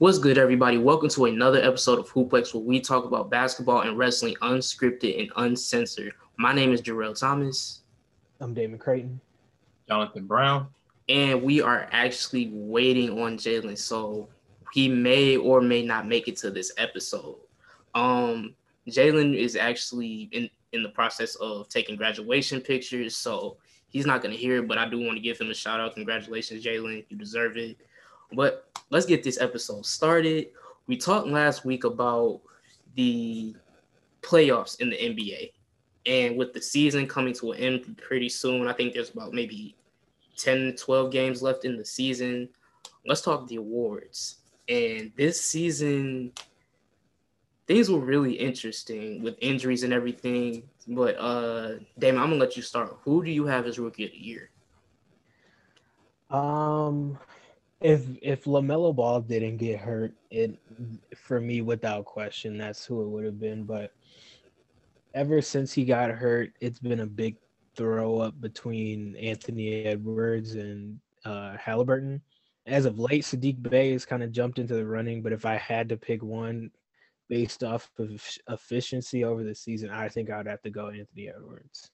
What's good, everybody? Welcome to another episode of Hooplex, where we talk about basketball and wrestling unscripted and uncensored. My name is Jarrell Thomas. I'm Damon Creighton. Jonathan Brown. And we are actually waiting on Jalen, so he may or may not make it to this episode. Um, Jalen is actually in, in the process of taking graduation pictures, so he's not going to hear it, but I do want to give him a shout out. Congratulations, Jalen. You deserve it. But let's get this episode started. We talked last week about the playoffs in the NBA. And with the season coming to an end pretty soon, I think there's about maybe 10, 12 games left in the season. Let's talk the awards. And this season, things were really interesting with injuries and everything. But uh Damon, I'm gonna let you start. Who do you have as rookie of the year? Um if if LaMelo Ball didn't get hurt, it for me without question that's who it would have been. But ever since he got hurt, it's been a big throw up between Anthony Edwards and uh, Haliburton. As of late, Saddiq Bey has kind of jumped into the running, but if I had to pick one based off of efficiency over the season, I think I'd have to go Anthony Edwards.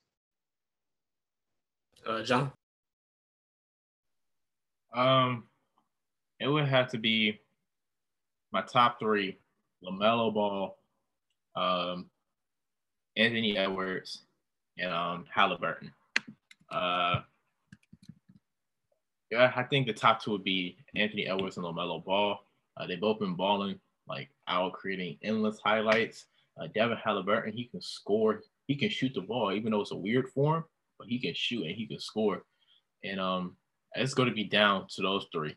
Uh, John. Um, it would have to be my top three: LaMelo Ball, um, Anthony Edwards, and um, Haliburton. Uh, yeah, I think the top two would be Anthony Edwards and LaMelo Ball. Uh, they've both been balling like out, creating endless highlights. Uh, Devin Haliburton, he can score. He can shoot the ball, even though it's a weird form, but he can shoot and he can score. And um, it's going to be down to those three.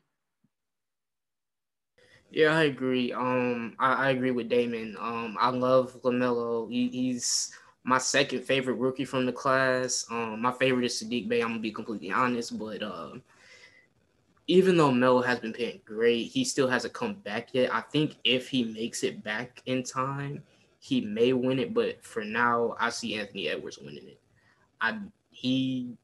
Yeah, I agree. Um, I, I agree with Damon. Um, I love LaMelo. He, he's my second favorite rookie from the class. Um, my favorite is Saddiq Bey. I'm gonna be completely honest, but uh, even though Melo has been playing great, he still hasn't come back yet. I think if he makes it back in time, he may win it. But for now, I see Anthony Edwards winning it. I he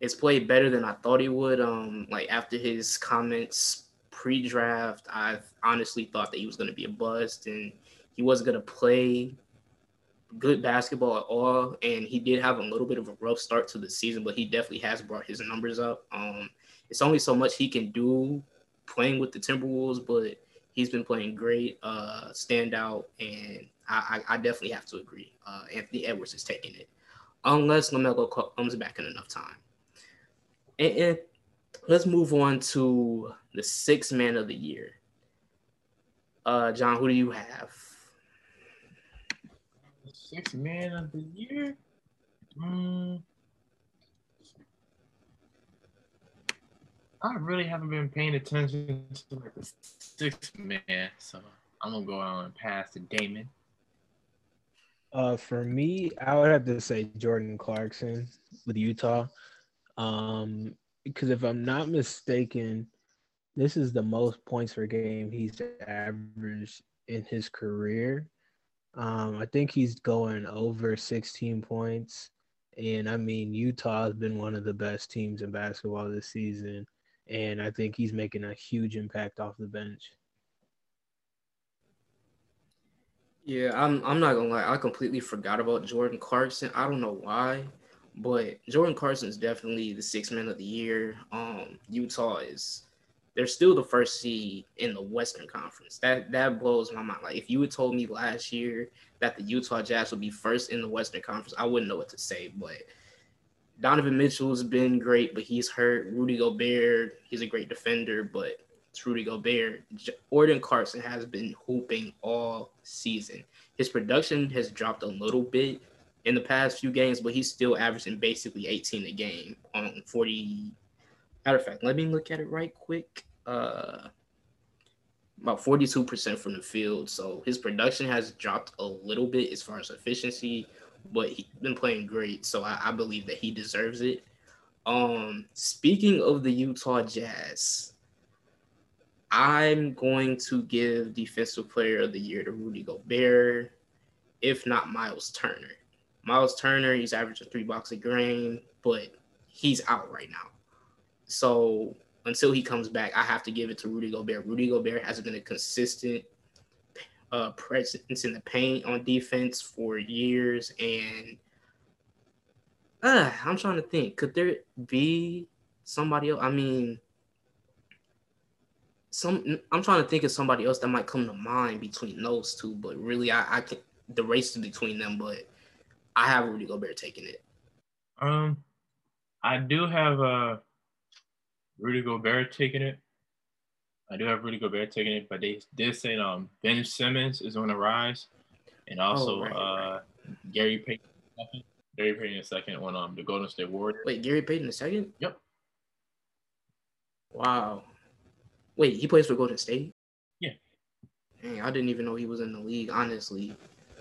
has played better than I thought he would. Um, like after his comments pre-draft, I honestly thought that he was going to be a bust and he wasn't going to play good basketball at all. And he did have a little bit of a rough start to the season, but he definitely has brought his numbers up. Um, it's only so much he can do playing with the Timberwolves, but he's been playing great, uh, standout, and I, I, I definitely have to agree. Uh, Anthony Edwards is taking it, unless LaMelo comes back in enough time. And, and let's move on to the sixth man of the year. Uh, John, who do you have? Sixth man of the year. Mm. I really haven't been paying attention to like the sixth man, so I'm gonna go on and pass to Damon. Uh, for me, I would have to say Jordan Clarkson with Utah. Um, because if I'm not mistaken, this is the most points per game he's averaged in his career. Um, I think he's going over 16 points. And I mean, Utah has been one of the best teams in basketball this season. And I think he's making a huge impact off the bench. Yeah, I'm I'm not gonna lie, I completely forgot about Jordan Clarkson. I don't know why. But Jordan Clarkson is definitely the sixth man of the year. Um, Utah is they're still the first seed in the Western Conference. That that blows my mind. Like if you had told me last year that the Utah Jazz would be first in the Western Conference, I wouldn't know what to say. But Donovan Mitchell's been great, but he's hurt. Rudy Gobert, he's a great defender, but it's Rudy Gobert. Jordan Clarkson has been hooping all season. His production has dropped a little bit, in the past few games, but he's still averaging basically 18 a game on 40. Matter of fact, let me look at it right quick. Uh, about 42% from the field. So his production has dropped a little bit as far as efficiency, but he's been playing great. So I, I believe that he deserves it. Um, speaking of the Utah Jazz, I'm going to give Defensive Player of the Year to Rudy Gobert, if not Miles Turner. Miles Turner, he's averaging three blocks a game, but he's out right now. So until he comes back, I have to give it to Rudy Gobert. Rudy Gobert has been a consistent uh, presence in the paint on defense for years, and uh, I'm trying to think. Could there be somebody else? I mean, some. I'm trying to think of somebody else that might come to mind between those two, but really, I, I can the race is between them. But I have Rudy Gobert taking it. Um, I do have uh Rudy Gobert taking it. I do have Rudy Gobert taking it, but they did say um Ben Simmons is on the rise, and also oh, right, uh right. Gary Payton. Gary Payton the second on um the Golden State Warriors. Wait, Gary Payton the second? Yep. Wow. Wait, he plays for Golden State? Yeah. Dang, I didn't even know he was in the league, honestly.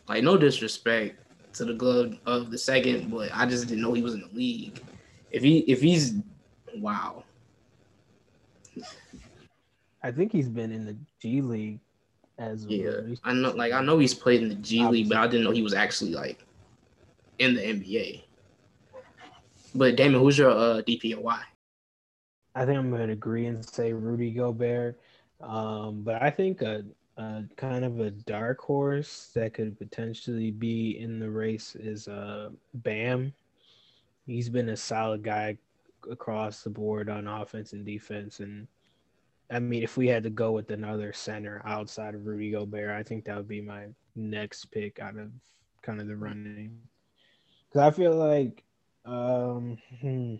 Like, no disrespect to the glove of the second, but I just didn't know he was in the league. If he if he's wow. I think he's been in the G League as yeah. Well. I know like I know he's played in the G League, but I didn't know he was actually like in the NBA. But Damon, who's your uh, DPOY? I think I'm going to agree and say Rudy Gobert. Um, but I think a, kind of a dark horse that could potentially be in the race is uh, Bam. He's been a solid guy across the board on offense and defense. And I mean, if we had to go with another center outside of Rudy Gobert, I think that would be my next pick out of kind of the running. Because I feel like um, hmm,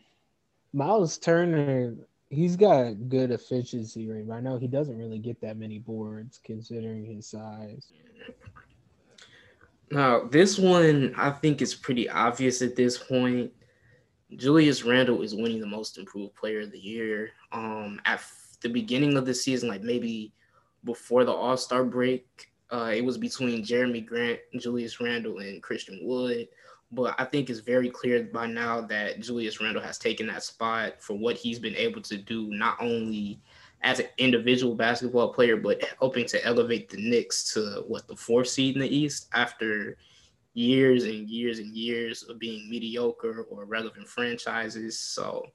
Miles Turner, he's got good efficiency rate. I know he doesn't really get that many boards considering his size. Now, this one I think is pretty obvious at this point. Julius Randle is winning the most improved player of the year. Um, at the beginning of the season, like maybe before the All Star break, uh, it was between Jerami Grant, Julius Randle, and Christian Wood. But I think it's very clear by now that Julius Randle has taken that spot for what he's been able to do, not only as an individual basketball player, but hoping to elevate the Knicks to what the fourth seed in the East after years and years and years of being mediocre or relevant franchises. So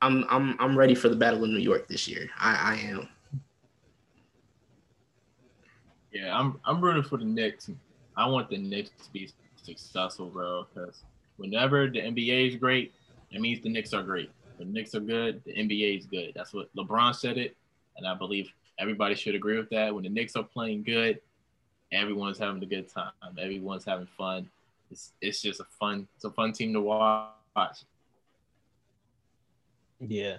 I'm I'm I'm ready for the Battle of New York this year. I, I am. Yeah, I'm I'm rooting for the Knicks. I want the Knicks to be successful, bro. Because whenever the NBA is great, it means the Knicks are great. The Knicks are good, the NBA is good. That's what LeBron said it, and I believe everybody should agree with that. When the Knicks are playing good, everyone's having a good time. Everyone's having fun. It's it's just a fun it's a fun team to watch. Yeah,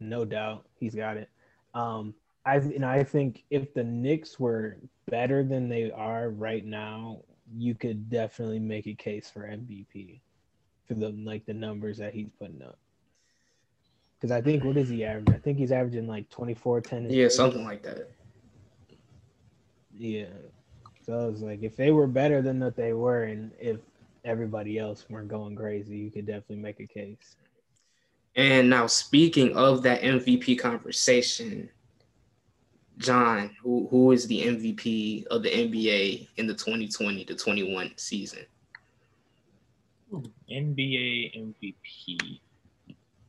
no doubt, he's got it. Um, I and I think if the Knicks were better than they are right now, you could definitely make a case for MVP for the like the numbers that he's putting up. Because I think what is he averaging? I think he's averaging like 24, 10. Yeah, something like that. Yeah. So it's like if they were better than what they were, and if everybody else weren't going crazy, you could definitely make a case. And now, speaking of that MVP conversation, John, who who is the MVP of the NBA in the 2020 to 21 season? NBA MVP.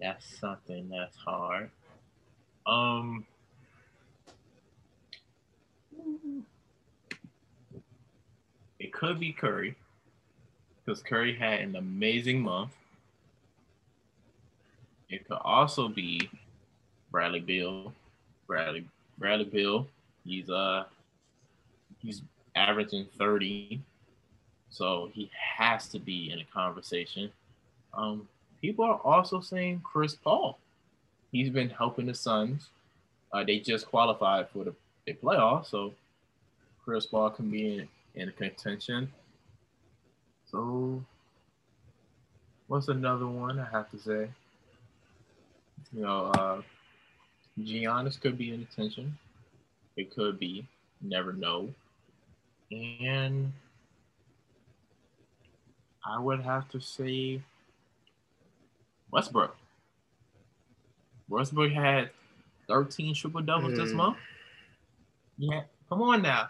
That's something that's hard. Um it could be Curry because Curry had an amazing month. It could also be Bradley Beal. Bradley Bradley Beal. He's uh he's averaging 30. So he has to be in a conversation. Um, people are also saying Chris Paul. He's been helping the Suns. Uh, they just qualified for the, the playoffs, so Chris Paul can be in, in contention. So, what's another one I have to say? You know, uh, Giannis could be in attention. It could be. Never know. And I would have to say Westbrook. Westbrook had 13 triple doubles mm. this hmm. month. Yeah, come on now.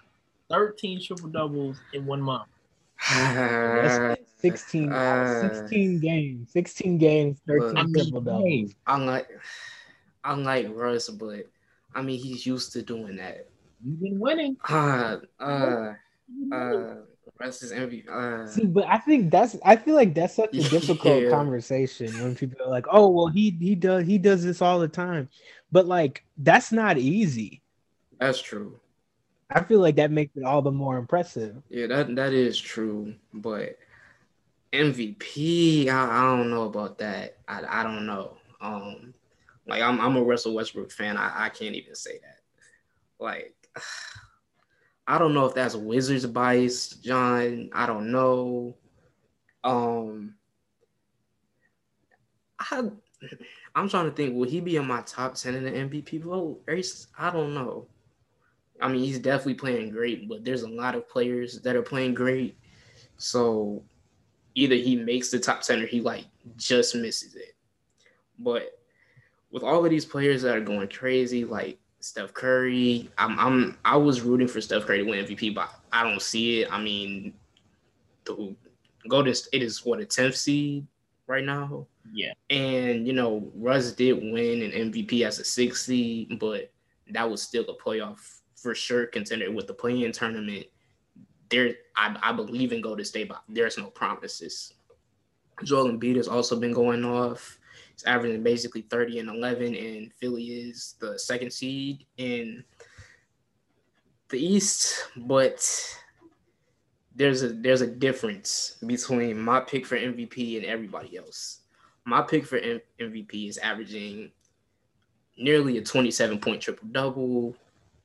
13 triple doubles in one month. 16, uh, 16 games. 16 games, 13 triple doubles. I'm like unlike Russ, but I mean he's used to doing that. You've been winning. Uh, uh, uh, Russ is MVP. Uh, See, but I think that's I feel like that's such a difficult Yeah. conversation when people are like, "Oh, well, he he does he does this all the time," but like that's not easy. that's true. I feel like that makes it all the more impressive. Yeah, that that is true. But MVP, I, I don't know about that. I, I don't know. Um, like I'm I'm a Russell Westbrook fan. I, I can't even say that. Like I don't know if that's Wizards bias, John. I don't know. Um, I I'm trying to think. Will he be in my top ten in the MVP vote? I don't know. I mean, he's definitely playing great, but there's a lot of players that are playing great. So either he makes the top 10 or he like just misses it. But with all of these players that are going crazy, like Steph Curry, I'm I'm I was rooting for Steph Curry to win MVP, but I don't see it. I mean, the go to it is what a 10th seed right now. Yeah. And you know, Russ did win an MVP as a six seed, but that was still a playoff for sure contender with the play-in tournament. There, I, I believe in Golden State, but there's no promises. Joel Embiid has also been going off. Averaging basically 30 and 11, and Philly is the second seed in the East. But there's a there's a difference between my pick for MVP and everybody else. My pick for M- MVP is averaging nearly a 27 point triple double,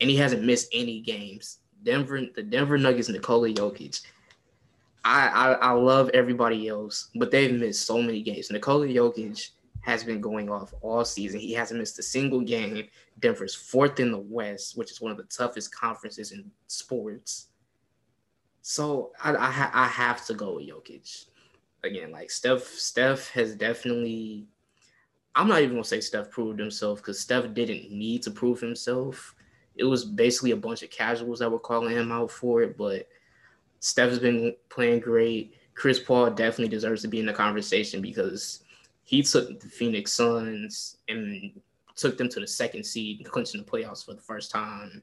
and he hasn't missed any games. Denver, the Denver Nuggets, Nikola Jokic. I, I I love everybody else, but they've missed so many games. Nikola Jokic has been going off all season. He hasn't missed a single game. Denver's fourth in the West, which is one of the toughest conferences in sports. So I I, ha- I have to go with Jokic again. Like Steph, Steph has definitely. I'm not even gonna say Steph proved himself because Steph didn't need to prove himself. It was basically a bunch of casuals that were calling him out for it, but Steph has been playing great. Chris Paul definitely deserves to be in the conversation because he took the Phoenix Suns and took them to the second seed, clinching the playoffs for the first time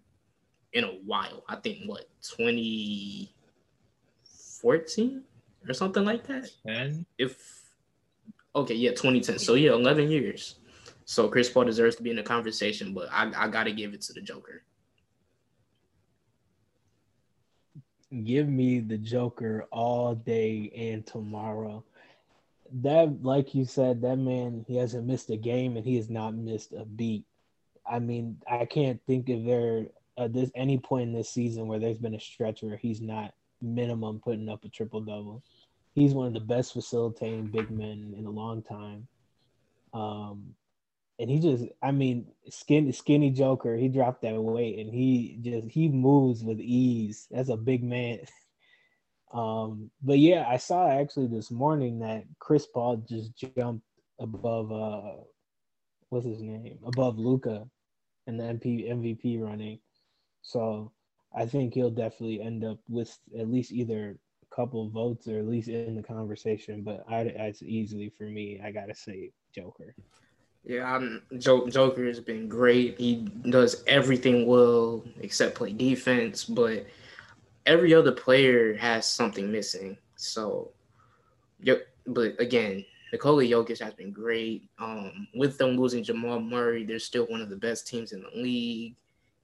in a while. I think what 2014 or something like that. And If okay, yeah, 2010. So yeah, 11 years. So Chris Paul deserves to be in the conversation, but I, I got to give it to the Joker. Give me the Joker all day and tomorrow. That, like you said, that man, he hasn't missed a game and he has not missed a beat. I mean, I can't think of there uh, there's any point in this season where there's been a stretch where he's not minimum putting up a triple double. He's one of the best facilitating big men in a long time. Um, and he just, I mean, skinny, skinny Joker. He dropped that weight, and he just he moves with ease. That's a big man. um, but yeah, I saw actually this morning that Chris Paul just jumped above uh, what's his name? Above Luka in the MP MVP running. So I think he'll definitely end up with at least either a couple votes or at least in the conversation. But I, it's easily for me. I gotta say Joker. Yeah, I'm, Joker has been great. He does everything well except play defense, but every other player has something missing. So, yo, but again, Nikola Jokic has been great. Um, with them losing Jamal Murray, they're still one of the best teams in the league,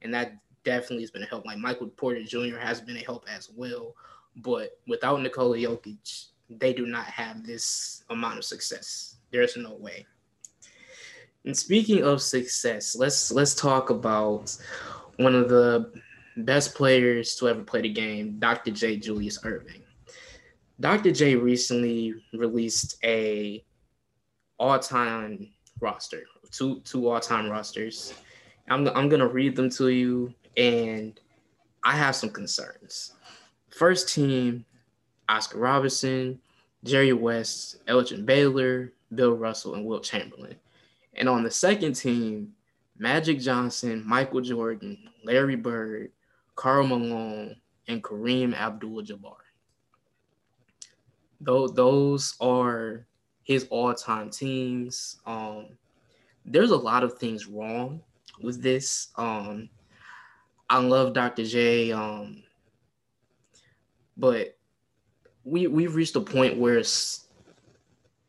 and that definitely has been a help. Like Michael Porter Jr. has been a help as well, but without Nikola Jokic, they do not have this amount of success. There's no way. And speaking of success, let's let's talk about one of the best players to ever play the game, Dr. J. Julius Erving. Dr. J recently released a all-time roster, two two all-time rosters. I'm I'm gonna read them to you, and I have some concerns. First team, Oscar Robertson, Jerry West, Elgin Baylor, Bill Russell, and Wilt Chamberlain. And on the second team, Magic Johnson, Michael Jordan, Larry Bird, Karl Malone, and Kareem Abdul-Jabbar. Those, those are his all-time teams. Um, there's a lot of things wrong with this. Um, I love Dr. J. Um, but we we've reached a point where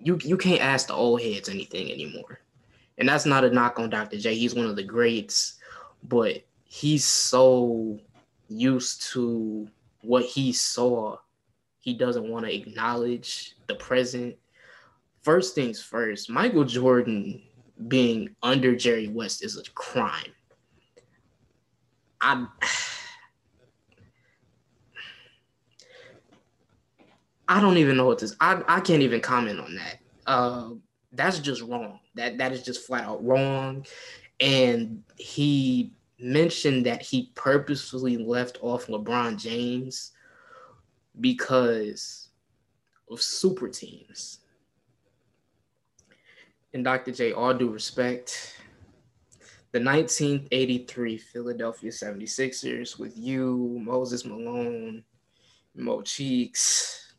you you can't ask the old heads anything anymore, and that's not a knock on Dr. J. He's one of the greats, but he's so used to what he saw, he doesn't want to acknowledge the present. First things first, Michael Jordan being under Jerry West is a crime. I I don't even know what this. I I can't even comment on that. Uh, that's just wrong. That that is just flat out wrong. And he mentioned that he purposefully left off LeBron James because of super teams. And Dr. J, all due respect, the 1983 Philadelphia 76ers with you, Moses Malone, Mo Cheeks,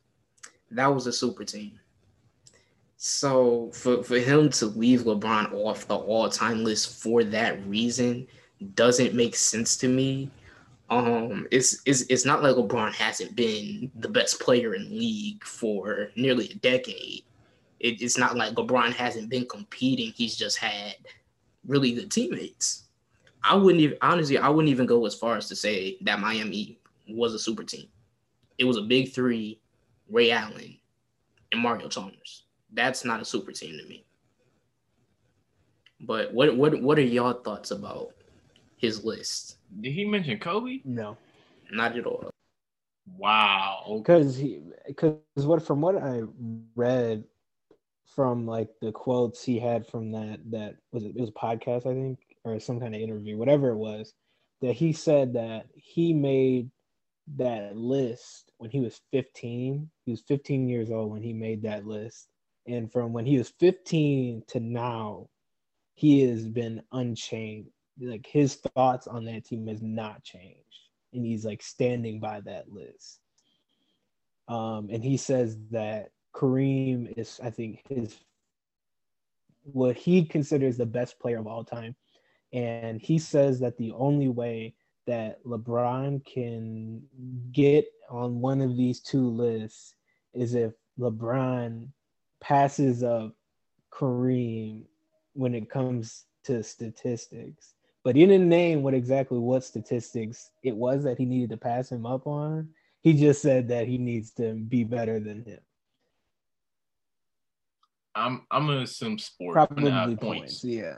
that was a super team. So for, for him to leave LeBron off the all-time list for that reason doesn't make sense to me. Um, it's, it's it's not like LeBron hasn't been the best player in league for nearly a decade. It, it's not like LeBron hasn't been competing. He's just had really good teammates. I wouldn't even honestly, I wouldn't even go as far as to say that Miami was a super team. It was a big three, Ray Allen and Mario Chalmers. That's not a super team to me. But what what what are y'all thoughts about his list? Did he mention Kobe? No, not at all. Wow. Because he because what from what I read from like the quotes he had from that that was it, it was a podcast I think or some kind of interview whatever it was that he said that he made that list when he was 15 he was 15 years old when he made that list and from when he was 15 to now he has been unchanged like his thoughts on that team has not changed and he's like standing by that list um and he says that Kareem is, I think, his what he considers the best player of all time. And he says that the only way that LeBron can get on one of these two lists is if LeBron passes up Kareem when it comes to statistics. But he didn't name what exactly what statistics it was that he needed to pass him up on. He just said that he needs to be better than him. I'm I'm gonna assume sport. Probably points. points. Yeah.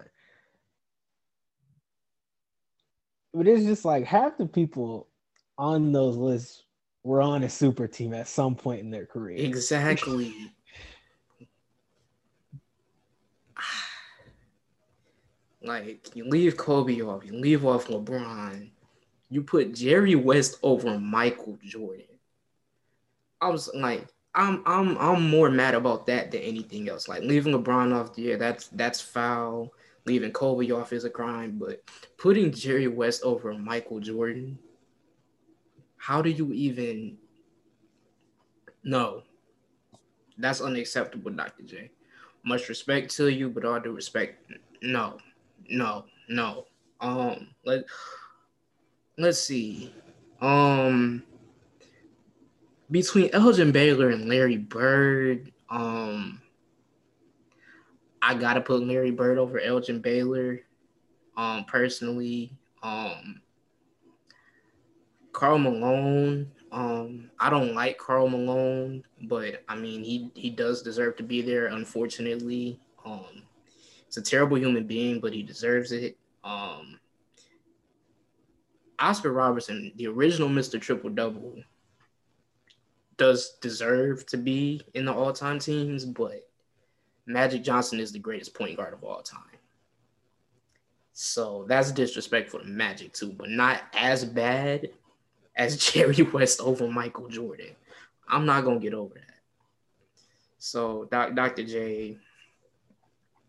But it's just like half the people on those lists were on a super team at some point in their career. Exactly. Like you leave Kobe off, you leave off LeBron, you put Jerry West over Michael Jordan. I was like, I'm I'm I'm more mad about that than anything else. Like leaving LeBron off, yeah, that's that's foul. Leaving Kobe off is a crime, but putting Jerry West over Michael Jordan, how do you even? No, that's unacceptable, Dr. J. Much respect to you, but all due respect, no, no, no. Um, let let's see. Um, between Elgin Baylor and Larry Bird, um, I gotta put Larry Bird over Elgin Baylor. Um, personally, um, Karl Malone. Um, I don't like Karl Malone, but I mean he he does deserve to be there. Unfortunately, um, it's a terrible human being, but he deserves it. Um, Oscar Robertson, the original Mr. Triple Double, does deserve to be in the all time teams, but Magic Johnson is the greatest point guard of all time. So that's disrespectful to Magic too, but not as bad as Jerry West over Michael Jordan. I'm not gonna get over that. So Doc, Dr. J,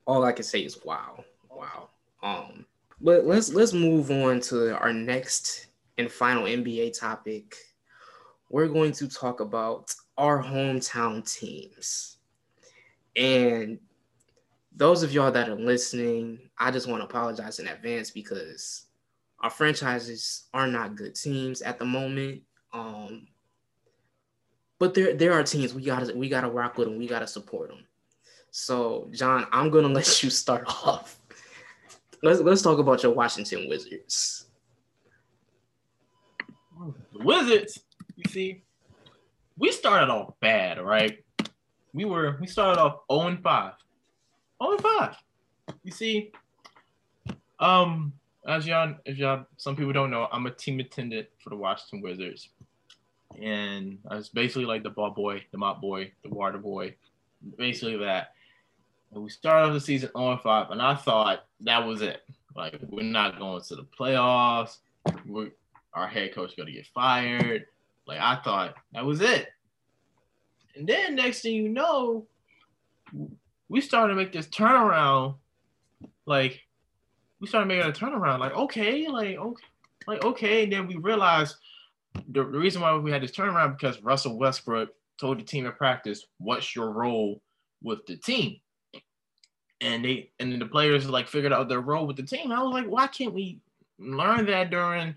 all I can say is wow, wow. Um, but let's let's move on to our next and final NBA topic we're going to talk about our hometown teams. And those of y'all that are listening, I just want to apologize in advance because our franchises are not good teams at the moment. Um, but there there are teams we gotta we gotta rock with them. We gotta support them. So John, I'm gonna let you start off. Let's let's talk about your Washington Wizards. The Wizards, you see, we started off bad, right? We were we started off 0 and 5. 0 and 5. You see, um, as y'all, if y'all, some people don't know, I'm a team attendant for the Washington Wizards, and I was basically like the ball boy, the mop boy, the water boy, basically that. We started off the season 0 5, and I thought that was it. Like we're not going to the playoffs. We're, our head coach going to get fired. Like I thought that was it. And then next thing you know, we started to make this turnaround. Like we started making a turnaround. Like okay, like okay, like okay. And then we realized the, the reason why we had this turnaround because Russell Westbrook told the team in practice, "What's your role with the team?" And they and the players like figured out their role with the team. I was like, why can't we learn that during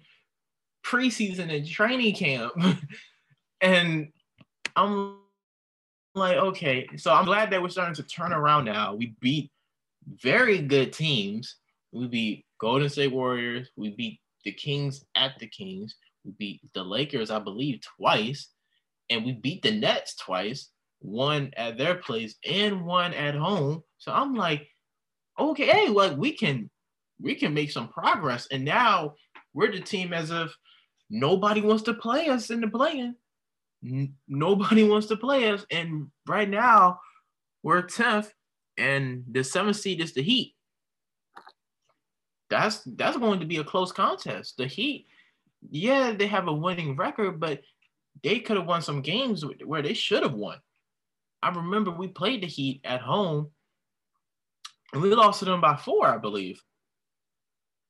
preseason and training camp? and I'm like, okay, so I'm glad that we're starting to turn around now. We beat very good teams. We beat Golden State Warriors. We beat the Kings at the Kings. We beat the Lakers, I believe, twice. And we beat the Nets twice, one at their place and one at home. So I'm like, okay, like we can we can make some progress. And now we're the team as if nobody wants to play us in the playing n- nobody wants to play us. And right now, we're 10th, and the seventh seed is the Heat. That's that's going to be a close contest. The Heat, yeah, they have a winning record, but they could have won some games where they should have won. I remember we played the Heat at home, and we lost to them by four, I believe.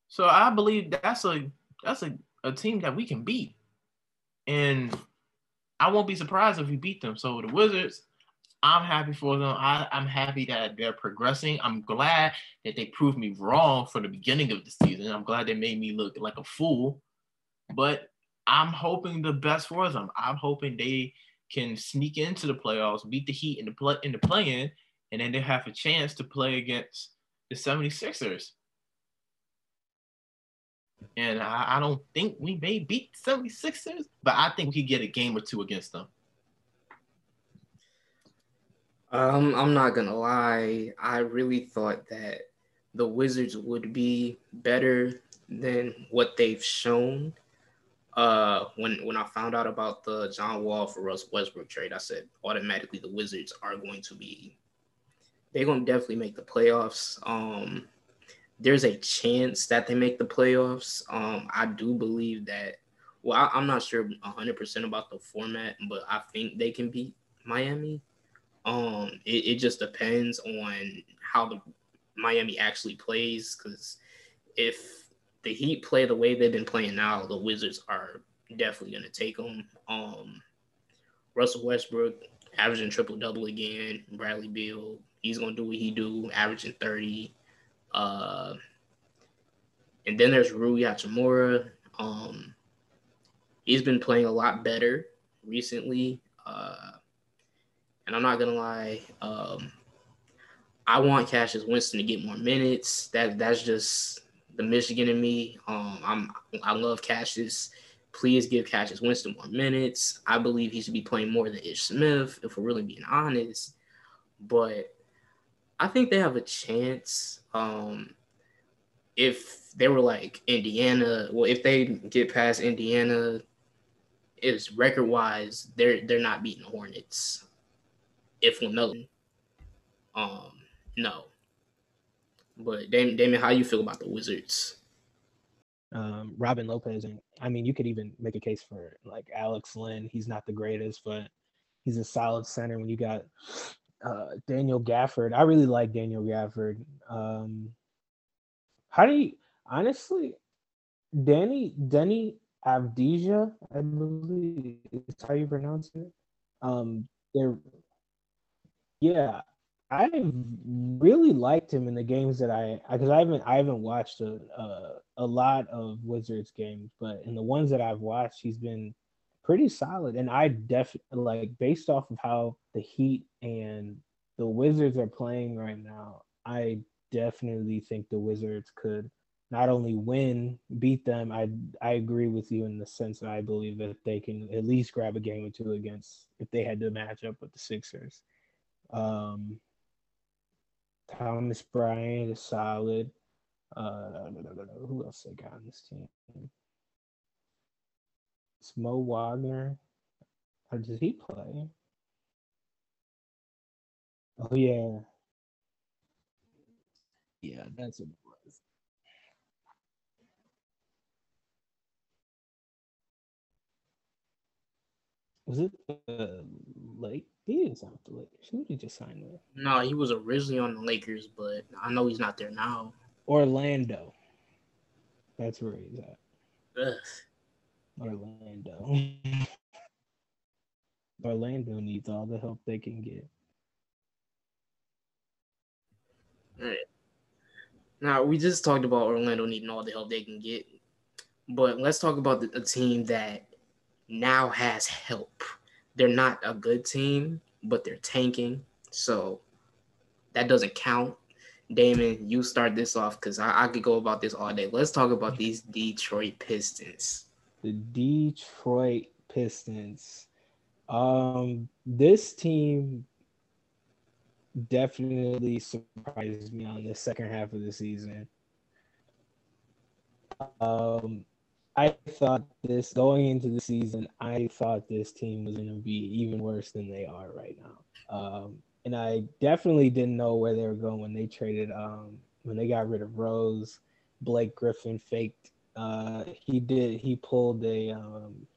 So I believe that's a that's a, a team that we can beat. And I won't be surprised if we beat them. So the Wizards, I'm happy for them. I, am happy that they're progressing. I'm glad that they proved me wrong from the beginning of the season. I'm glad they made me look like a fool. But I'm hoping the best for them. I'm hoping they can sneak into the playoffs, beat the Heat in the play in the play-in, and then they have a chance to play against the 76ers. And I, I don't think we may beat 76ers, but I think we could get a game or two against them. Um, I'm not gonna lie. I really thought that the Wizards would be better than what they've shown. Uh, when when I found out about the John Wall for Russ Westbrook trade, I said automatically the Wizards are going to be. They're to definitely make the playoffs. Um, there's a chance that they make the playoffs. Um, I do believe that. Well, I, am not sure 100% about the format, but I think they can beat Miami. Um, it, it just depends on how the Miami actually plays. Because if the Heat play the way they've been playing now, the Wizards are definitely to take them. Um, Russell Westbrook averaging triple double again. Bradley Beal, he's to do what he do, averaging 30. Uh, and then there's Rui Hachimura. Um, he's been playing a lot better recently. Uh, and I'm not gonna lie, um, I want Cassius Winston to get more minutes. That that's just the Michigan in me. Um, I'm I love Cassius. Please give Cassius Winston more minutes. I believe he should be playing more than Ish Smith, if we're really being honest. But I think they have a chance. Um, if they were like Indiana, well, if they get past Indiana, is record wise, they're they're not beating the Hornets. If LaMelo, um, no. But Damon, Damon, how you feel about the Wizards? Um, Robin Lopez, and I mean, you could even make a case for like Alex Len. He's not the greatest, but he's a solid center. When you got uh, Daniel Gafford. I really like Daniel Gafford. Um, how do you honestly, Danny Deni Avdija, I believe is how you pronounce it. Um, yeah, I really liked him in the games that I because I haven't I haven't watched a, a a lot of Wizards games, but in the ones that I've watched, he's been pretty solid. And I definitely like based off of how the Heat and the Wizards are playing right now, I definitely think the Wizards could not only win, beat them. I I agree with you in the sense that I believe that they can at least grab a game or two against if they had to match up with the Sixers. Um, Thomas Bryant is solid. Uh, who else they got on this team? Mo Wagner. Or does he play? Oh yeah. Yeah, that's what it was. Was it uh, Lake? He didn't sign with the Lakers. Who did he just sign with? No, he was originally on the Lakers, but I know he's not there now. Orlando. That's where he's at. Ugh. Orlando. Orlando needs all the help they can get. All right. Now we just talked about Orlando needing all the help they can get, but let's talk about the, a team that now has help. They're not a good team, but they're tanking, so that doesn't count. Damon, you start this off because I, I could go about this all day. Let's talk about these Detroit Pistons. The Detroit Pistons. Um, this team definitely surprised me on the second half of the season. Um, I thought this going into the season, I thought this team was going to be even worse than they are right now. Um, and I definitely didn't know where they were going when they traded um when they got rid of Rose. Blake Griffin faked uh he did he pulled a um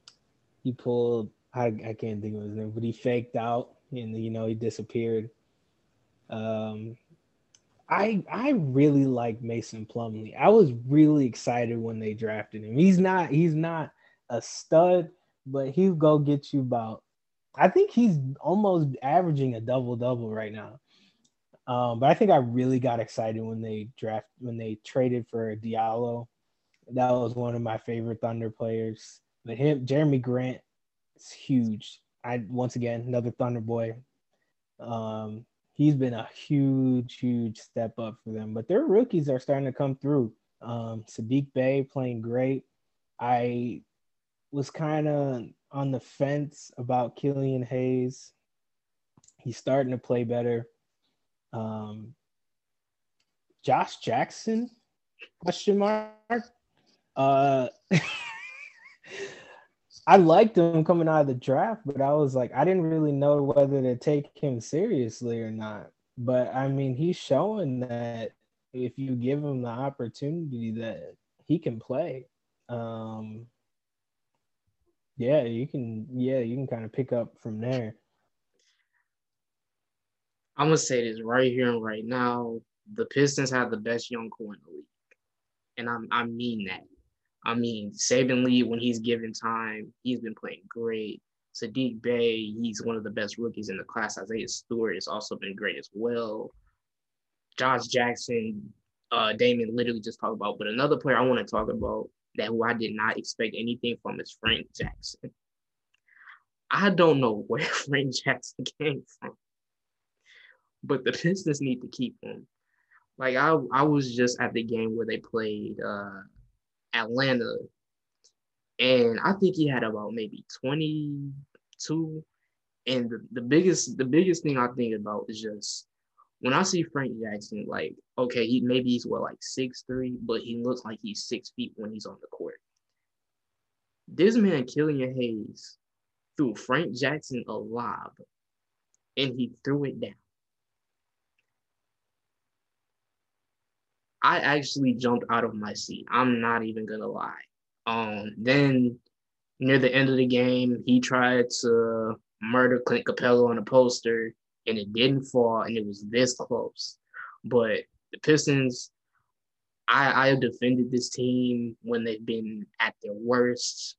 he pulled I, I can't think of his name, but he faked out and you know he disappeared. Um I I really like Mason Plumlee. I was really excited when they drafted him. He's not he's not a stud, but he'll go get you about I think he's almost averaging a double double right now. Um, but I think I really got excited when they draft when they traded for Diallo. That was one of my favorite Thunder players. But him, Jerami Grant, is huge. I once again another Thunder boy. Um, he's been a huge, huge step up for them. But their rookies are starting to come through. Um, Saddiq Bey playing great. I was kind of on the fence about Killian Hayes. He's starting to play better. Um, Josh Jackson? Question mark. Uh, I liked him coming out of the draft, but I was like, I didn't really know whether to take him seriously or not. But I mean, he's showing that if you give him the opportunity, that he can play. Um, yeah, you can. Yeah, you can kind of pick up from there. I'm gonna say this right here and right now. The Pistons have the best young core in the league, and I I mean that. I mean Saben Lee when he's given time, he's been playing great. Saddiq Bey, he's one of the best rookies in the class. Isaiah Stewart has also been great as well. Josh Jackson, uh, Damon literally just talked about, but another player I want to talk about that who I did not expect anything from is Frank Jackson. I don't know where Frank Jackson came from, but the Pistons need to keep him. Like I, I was just at the game where they played uh, Atlanta, and I think he had about maybe twenty two. And the, the biggest, the biggest thing I think about is just when I see Frank Jackson, like, okay, he maybe he's what like six three, but he looks like he's six feet when he's on the court. This man, Killian Hayes, threw Frank Jackson a lob, and he threw it down. I actually jumped out of my seat. I'm not even gonna lie. Um, then near the end of the game, he tried to murder Clint Capela on a poster and it didn't fall and it was this close. But the Pistons, I, I have defended this team when they've been at their worst.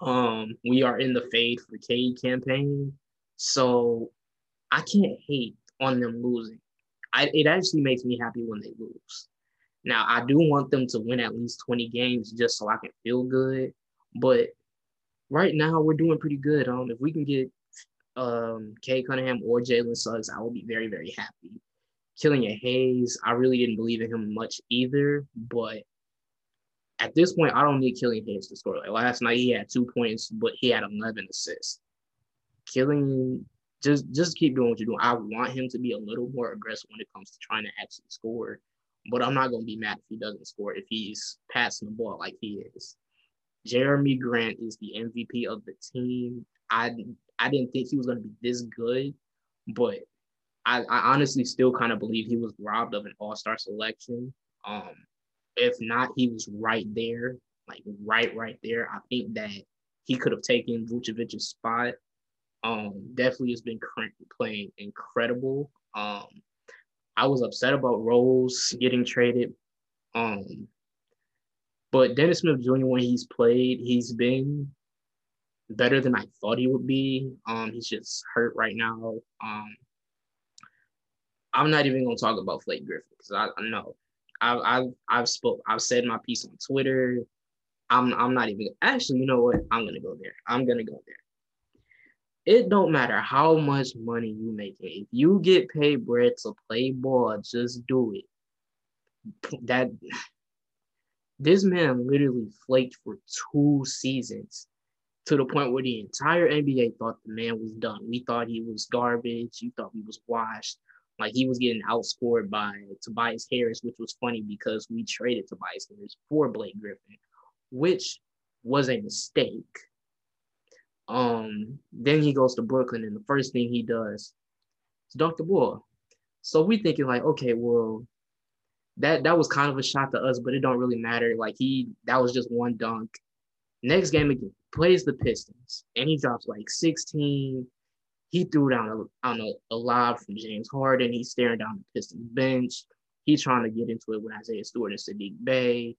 Um, we are in the fade for Cade campaign. So I can't hate on them losing. I, it actually makes me happy when they lose. Now, I do want them to win at least 20 games just so I can feel good. But right now, we're doing pretty good. Um, if we can get um, Cade Cunningham or Jalen Suggs, I will be very, very happy. Killian Hayes, I really didn't believe in him much either. But at this point, I don't need Killian Hayes to score. Like last night, he had two points, but he had 11 assists. Killian just just keep doing what you're doing. I want him to be a little more aggressive when it comes to trying to actually score, but I'm not gonna be mad if he doesn't score if he's passing the ball like he is. Jerami Grant is the MVP of the team. I I didn't think he was gonna be this good, but I, I honestly still kind of believe he was robbed of an All Star selection. Um, if not, he was right there, like right right there. I think that he could have taken Vucevic's spot um, definitely has been playing incredible. Um, I was upset about Rose getting traded. Um, but Dennis Smith Jr. when he's played, he's been better than I thought he would be. Um, he's just hurt right now. Um, I'm not even gonna talk about Blake Griffin because I, I know I've I've I've spoke I've said my piece on Twitter. I'm I'm not even actually. You know what? I'm gonna go there. I'm gonna go there it don't matter how much money you make. If you get paid bread to play ball, just do it. That this man literally flaked for two seasons to the point where the entire NBA thought the man was done. We thought he was garbage. You thought he was washed. Like he was getting outscored by Tobias Harris, which was funny because we traded Tobias Harris for Blake Griffin, which was a mistake um, then he goes to Brooklyn, and the first thing he does is dunk the ball. So we thinking like, okay, well, that that was kind of a shot to us, but it don't really matter. Like he, that was just one dunk. Next game again, plays the Pistons, and he drops like 16. He threw down a, on a, a lob from James Harden. He's staring down the Pistons bench. He's trying to get into it with Isaiah Stewart and Saddiq Bey.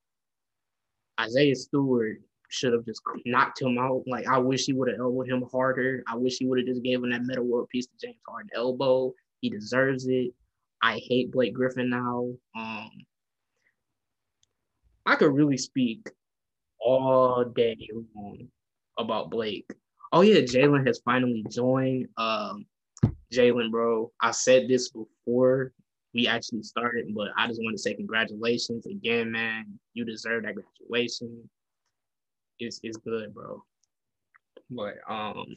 Isaiah Stewart should have just knocked him out. Like I wish he would have elbowed him harder. I wish he would have just gave him that Metta World Peace to James Harden elbow. He deserves it. I hate Blake Griffin now. Um, I could really speak all day long about Blake. Oh yeah, Jalen has finally joined. Um, Jalen, bro, I said this before we actually started, but I just want to say congratulations again, man. You deserve that graduation is is good, bro. But um,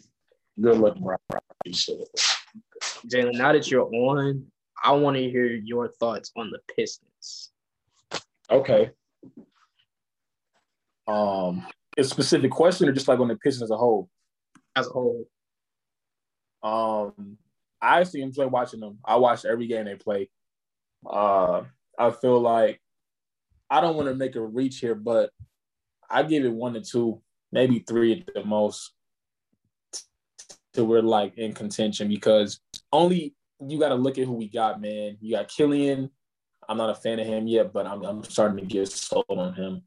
good luck, bro. Jalen. Now that you're on, I want to hear your thoughts on the Pistons. Okay. Um, a specific question or just like on the Pistons as a whole? As a whole. Um, I actually enjoy watching them. I watch every game they play. Uh, I feel like I don't want to make a reach here, but I give it one to two, maybe three at the most, till we're like in contention because only you got to look at who we got, man. You got Killian. I'm not a fan of him yet, but I'm, I'm starting to get sold on him.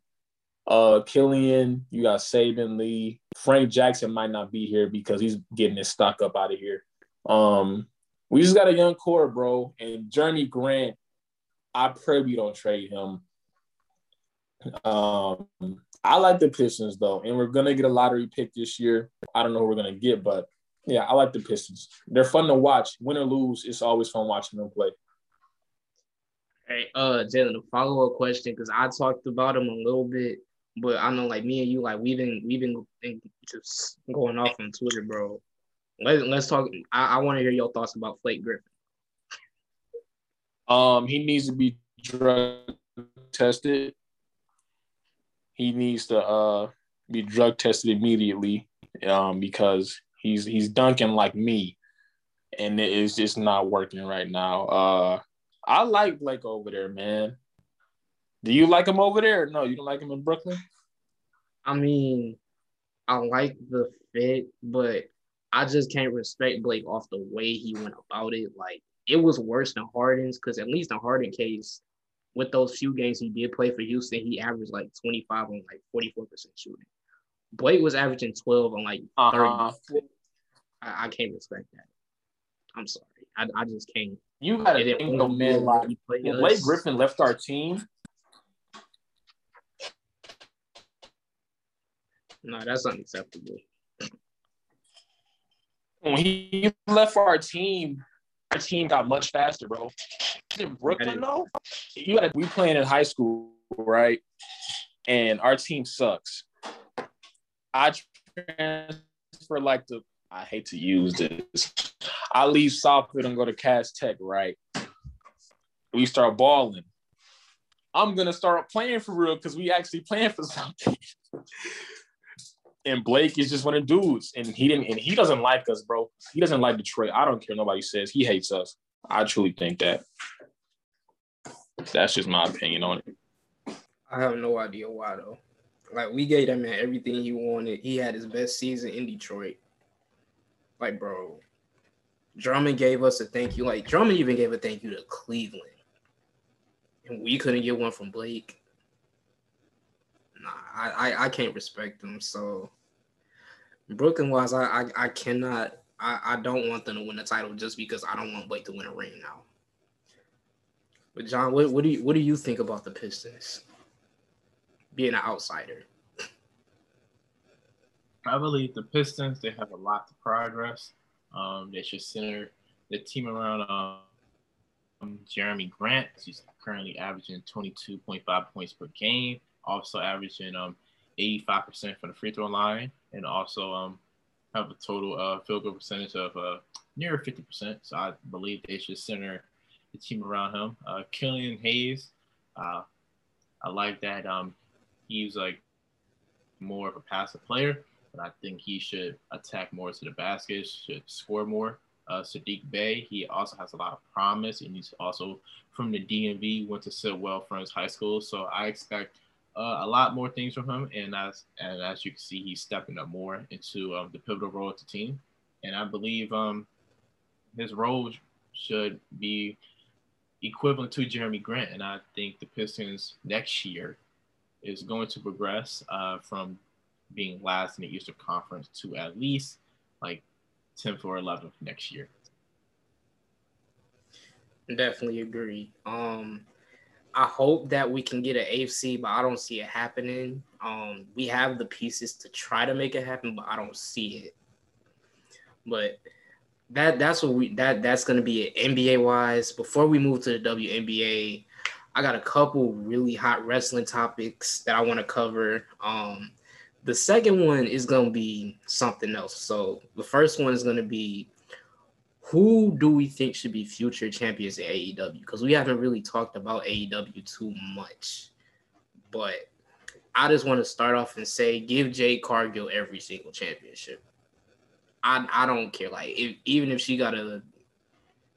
Uh, Killian, you got Saben Lee. Frank Jackson might not be here because he's getting his stock up out of here. Um, we just got a young core, bro. And Jerami Grant, I pray we don't trade him. Um, I like the Pistons though, and we're gonna get a lottery pick this year. I don't know who we're gonna get, but yeah, I like the Pistons. They're fun to watch. Win or lose, it's always fun watching them play. Hey, uh, Jalen, a follow up question because I talked about him a little bit, but I know like me and you, like we've been we've been just going off on Twitter, bro. Let's let's talk. I, I want to hear your thoughts about Blake Griffin. Um, he needs to be drug tested he needs to uh, be drug tested immediately um, because he's he's dunking like me, and it is just not working right now. Uh, I like Blake over there, man. Do you like him over there? No, you don't like him in Brooklyn. I mean, I like the fit, but I just can't respect Blake off the way he went about it. Like it was worse than Harden's because at least in Harden case, with those few games he did play for Houston, he averaged like 25 on like 44% shooting. Blake was averaging 12 on like 30. Uh-huh. I, I, can't respect that. I'm sorry. I, I just can't. You gotta think though, man. Like when Blake Griffin left our team. No, that's unacceptable. When he left for our team, our team got much faster, bro. In Brooklyn, though, you gotta we playing in high school, right? And our team sucks. I transfer like the I hate to use this. I leave Southfield and go to Cass Tech, right? We start balling. I'm gonna start playing for real because we actually playing for something. and Blake is just one of the dudes, and he didn't, and he doesn't like us, bro. He doesn't like Detroit. I don't care. Nobody says he hates us. I truly think that. That's just my opinion on it. I have no idea why though. Like we gave that man everything he wanted. He had his best season in Detroit. Like, bro, Drummond gave us a thank you. Like Drummond even gave a thank you to Cleveland, and we couldn't get one from Blake. Nah, I I, I can't respect them. So Brooklyn wise, I, I I cannot. I, I don't want them to win the title just because I don't want Blake to win a ring now. But John, what, what do you what do you think about the Pistons being an outsider? I believe the Pistons they have a lot to progress. Um, they should center the team around um, Jerami Grant. He's currently averaging 22.5 points per game, also averaging um, 85% from the free throw line, and also um, have a total uh, field goal percentage of uh, near 50%. So I believe they should center the team around him. Uh, Killian Hayes, uh, I like that um, he's like more of a passive player but I think he should attack more to the basket, should score more. Uh, Saddiq Bey, he also has a lot of promise, and he's also from the DMV, went to Sidwell Friends High School. So I expect uh, a lot more things from him, and as and as you can see, he's stepping up more into um, the pivotal role of the team. And I believe um, his role should be equivalent to Jerami Grant, and I think the Pistons next year is going to progress uh, from being last in the Eastern Conference to at least like 10th or 11th next year. Definitely agree. Um, I hope that we can get an AFC, but I don't see it happening. Um, we have the pieces to try to make it happen, but I don't see it. But that that's what we that that's gonna be it NBA wise. Before we move to the WNBA, I got a couple really hot wrestling topics that I want to cover. Um, the second one is to be something else. So the first one is to be who do we think should be future champions in AEW? Because we haven't really talked about AEW too much. But I just want to start off and say give Jade Cargill every single championship. I I don't care. Like if, even if she got a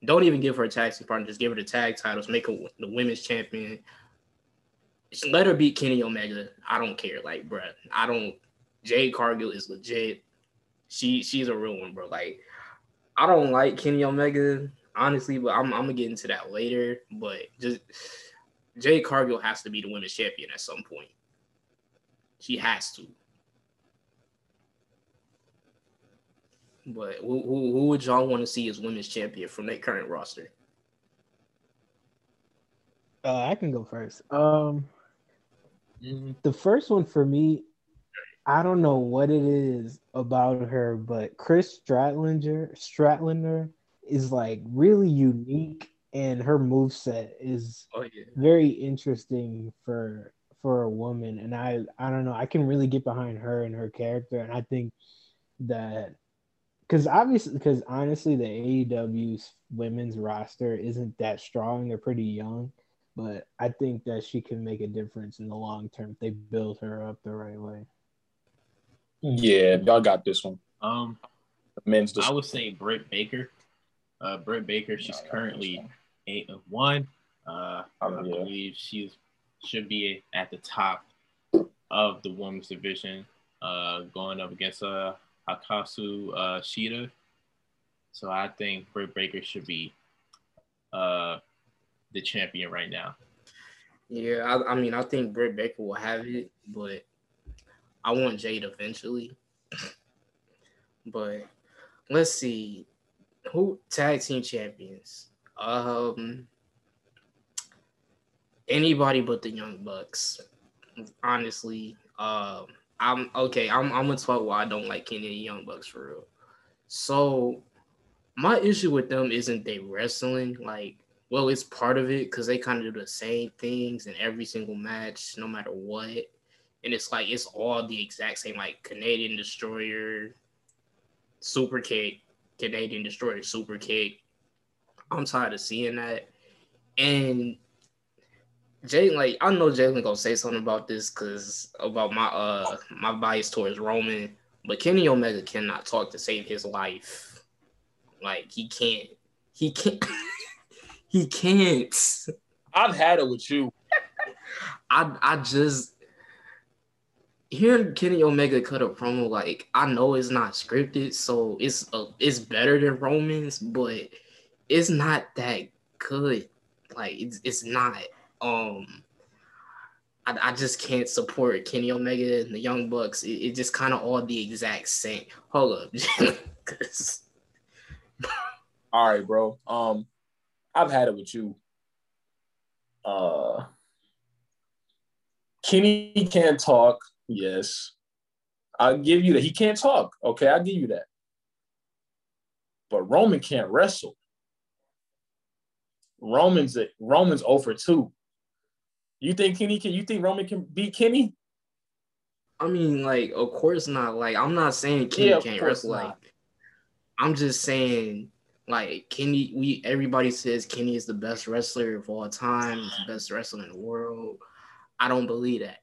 don't even give her a tag team partner, just give her the tag titles, make her the women's champion, let her beat Kenny Omega. I don't care. Like, bro, I don't. Jade Cargill is legit. She she's a real one, bro. Like, I don't like Kenny Omega honestly, but I'm I'm gonna get into that later. But just Jade Cargill has to be the women's champion at some point. She has to. But who, who, who would y'all want to see as women's champion from their current roster? Uh, I can go first. Um, Mm-hmm. The first one for me, I don't know what it is about her, but Kris Statlander, Statlander is like really unique, and her move set is oh, yeah. very interesting for for a woman. And I I don't know, I can really get behind her and her character, and I think that because obviously, because honestly, the AEW's women's roster isn't that strong. They're pretty young but I think that she can make a difference in the long term if they build her up the right way. Yeah, y'all got this one. Um, men's. I would say Britt Baker. Uh, Britt Baker. She's currently eight of one. Uh, I yeah. believe she should be at the top of the women's division, uh, going up against uh, Hikaru uh, Shida. So I think Britt Baker should be uh, the champion right now. Yeah, I, I mean, I think Britt Baker will have it, but I want Jade eventually. but let's see. who tag team champions? Um, anybody but the Young Bucks. Honestly, um, I'm okay. I'm I'm gonna talk why I don't like any Young Bucks for real. So my issue with them isn't they wrestling like well it's part of it because they kind of do the same things in every single match no matter what and it's like it's all the exact same like canadian destroyer super kick canadian destroyer super kick i'm tired of seeing that and Jay, like I know Jalen gonna say something about this because about my uh my bias towards Roman, but Kenny Omega cannot talk to save his life. Like he can't. He can't. he can't. I've had it with you. I I just hearing Kenny Omega cut a promo like I know it's not scripted, so it's uh, it's better than Roman's, but it's not that good. Like it's it's not. Um, I, I just can't support Kenny Omega and the Young Bucks. It, it just kind of all the exact same. Hold up, all right, bro. Um, I've had it with you. Uh, Kenny can't talk. Yes, I'll give you that. He can't talk. Okay, I'll give you that. But Roman can't wrestle. Roman's a, Roman's over 2. You think Kenny can? You think Roman can beat Kenny? I mean, like, of course not. Like, I'm not saying Kenny yeah, can't wrestle. Like, I'm just saying, like, Kenny. We everybody says Kenny is the best wrestler of all time. The best wrestler in the world. I don't believe that.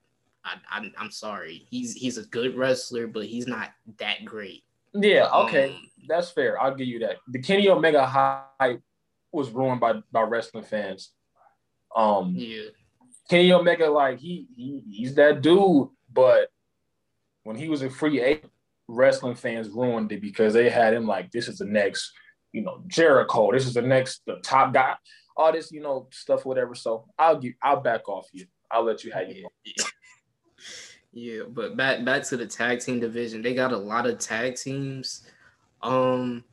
I, I am sorry. He's he's a good wrestler, but he's not that great. Yeah. Okay, um, that's fair. I'll give you that. The Kenny Omega hype was ruined by by wrestling fans. Um. Yeah Kenny Omega, like he, he he's that dude, but when he was a free agent, wrestling fans ruined it because they had him like this is the next, you know, Jericho. This is the next the top guy. All this, you know, stuff, whatever. So I'll give I'll back off you. I'll let you have. Yeah. yeah, but back back to the tag team division. They got a lot of tag teams. Um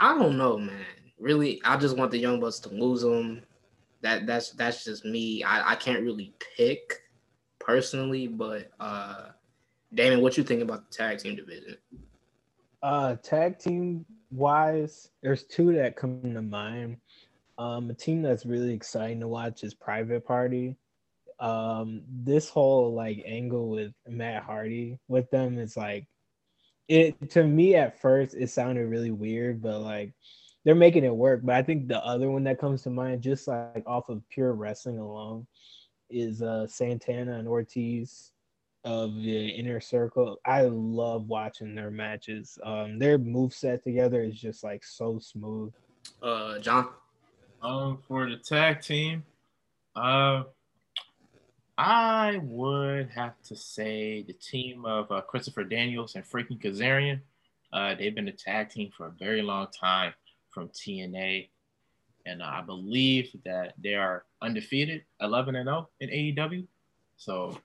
I don't know, man. Really, I just want the Young Bucks to lose them that that's that's just me. I, I can't really pick personally, but uh Damon, what you think about the tag team division? Uh tag team wise, there's two that come to mind. Um a team that's really exciting to watch is Private Party. Um this whole like angle with Matt Hardy with them is like it to me at first it sounded really weird, but like they're making it work. But I think the other one that comes to mind, just like off of pure wrestling alone, is uh Santana and Ortiz of the inner circle. I love watching their matches. Um their move set together is just like so smooth. Uh John. Um for the tag team, uh I would have to say the team of uh, Christopher Daniels and Frankie Kazarian. Uh, they've been a tag team for a very long time from TNA. And I believe that they are undefeated, 11 and 0 in AEW. So,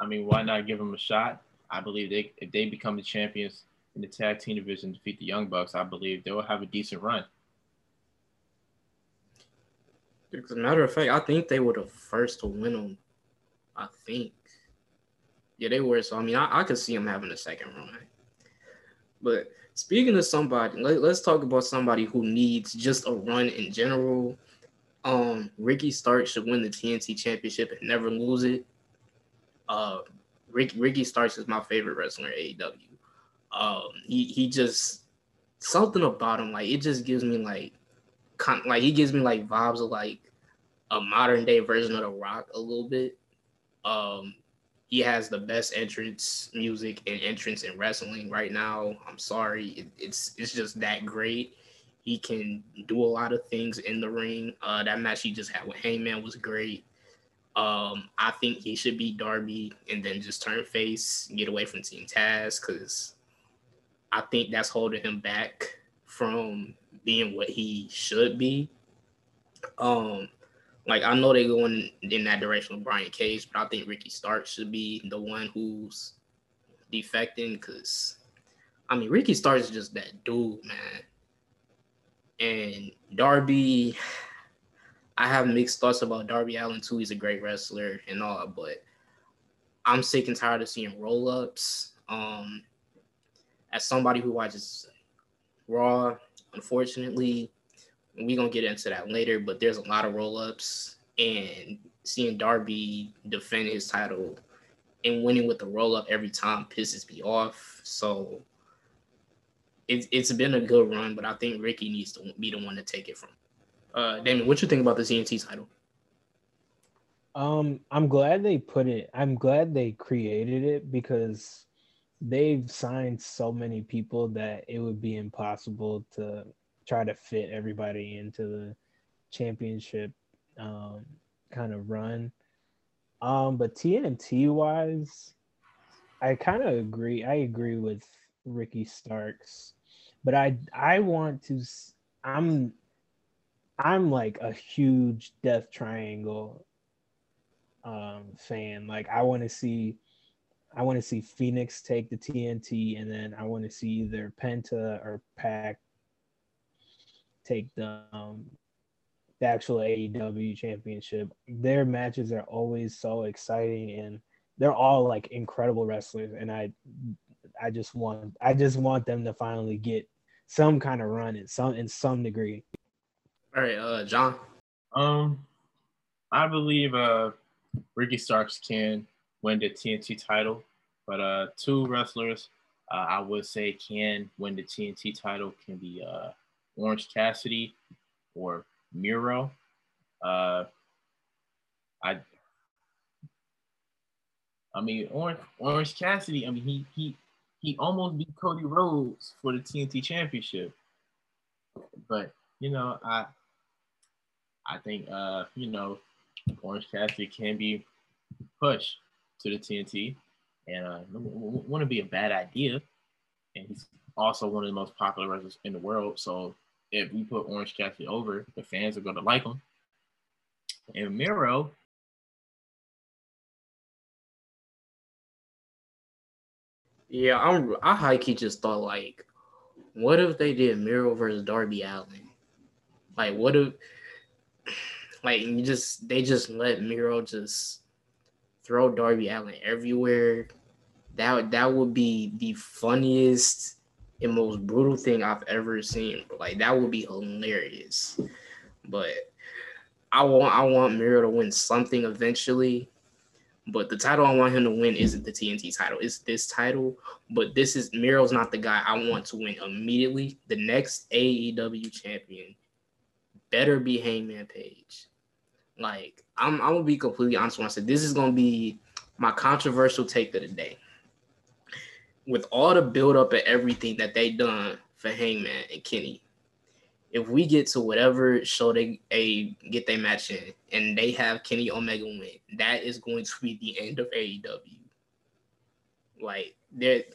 I mean, why not give them a shot? I believe they if they become the champions in the tag team division, defeat the Young Bucks, I believe they will have a decent run. As a matter of fact, I think they were the first to win them. I think. Yeah, they were. So I mean, I, I could see them having a second run. But Speaking of somebody, let, us talk about somebody who needs just a run in general. Um, Ricky Starks should win the TNT Championship and never lose it. Uh, Rick, Ricky Starks is my favorite wrestler in AEW. Um, he he just something about him like it just gives me like, con- like he gives me like vibes of like a modern day version of The Rock a little bit. Um, he has the best entrance music and entrance in wrestling right now. I'm sorry, it, it's it's just that great. He can do a lot of things in the ring. Uh, that match he just had with Hangman was great. Um, I think he should be Darby and then just turn face, get away from Team Taz, because I think that's holding him back from being what he should be. Um, like I know they're going in that direction with Brian Cage, but I think Ricky Stark should be the one who's defecting because I mean, Ricky Starks is just that dude, man. And Darby, I have mixed thoughts about Darby Allin too. He's a great wrestler and all, but I'm sick and tired of seeing roll ups. Um, as somebody who watches Raw, unfortunately, we're gonna get into that later, but there's a lot of roll ups and seeing Darby defend his title and winning with the roll up every time pisses me off. So it's it's been a good run, but I think Ricky needs to be the one to take it from. Uh, Damon, what you think about the TNT title? Um, I'm glad they put it. I'm glad they created it because they've signed so many people that it would be impossible to try to fit everybody into the championship um, kind of run. Um, but TNT wise, I kind of agree. I agree with Ricky Starks, but I I want to. I'm I'm like a huge Death Triangle um, fan. Like I want to see I want to see Fenix take the TNT, and then I want to see either Penta or Pac take the um, the actual AEW championship. Their matches are always so exciting and they're all like incredible wrestlers and I I just want I just want them to finally get some kind of run in some in some degree. All right, uh John. Um I believe uh Ricky Starks can win the TNT title, but uh two wrestlers uh, I would say can win the TNT title can be uh Orange Cassidy or Miro. Uh, I I mean Orange Orange Cassidy. I mean he he he almost beat Cody Rhodes for the TNT Championship, but you know I I think uh you know Orange Cassidy can be pushed to the TNT, and uh, wouldn't be a bad idea. And he's also one of the most popular wrestlers in the world, so if we put Orange Cassidy over, the fans are going to like him. And Miro, yeah, I'm. I high key just thought like, what if they did Miro versus Darby Allin? Like, what if, like, you just they just let Miro just throw Darby Allin everywhere? That that would be the funniest and most brutal thing I've ever seen. Like that would be hilarious. But I want I want Miro to win something eventually. But the title I want him to win isn't the TNT title. It's this title. But this is Miro's not the guy I want to win immediately. The next AEW champion better be Hangman Page. Like I'm I'm gonna be completely honest when I said this is gonna be my controversial take of the day with all the build up and everything that they done for Hangman and Kenny, if we get to whatever show they a get their match in and they have Kenny Omega win, that is going to be the end of AEW. Like they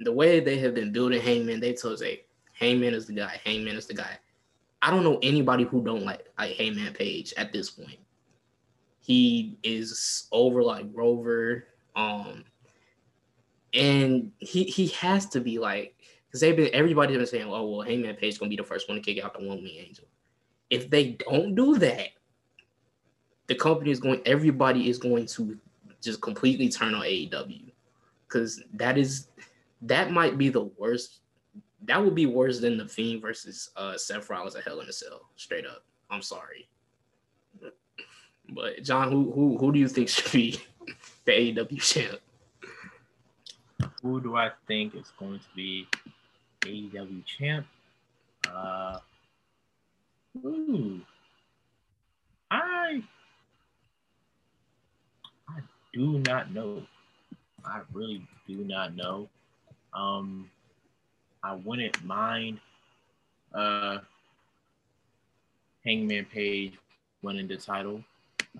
the way they have been building Hangman, they told us, hey, Hangman is the guy, Hangman is the guy. I don't know anybody who don't like like Hangman Page at this point. He is over like Rover. Um, and he he has to be like because they've been everybody's been saying, oh well, Hangman Page gonna be the first one to kick out the one wing angel. If they don't do that, the company is going. Everybody is going to just completely turn on AEW because that is that might be the worst. That would be worse than the Fiend versus uh, Seth Rollins at Hell in a Cell. Straight up, I'm sorry. But John, who who who do you think should be the AEW champ? Who do I think is going to be AEW champ? Uh, ooh, I I do not know. I really do not know. Um, I wouldn't mind uh Hangman Page winning the title.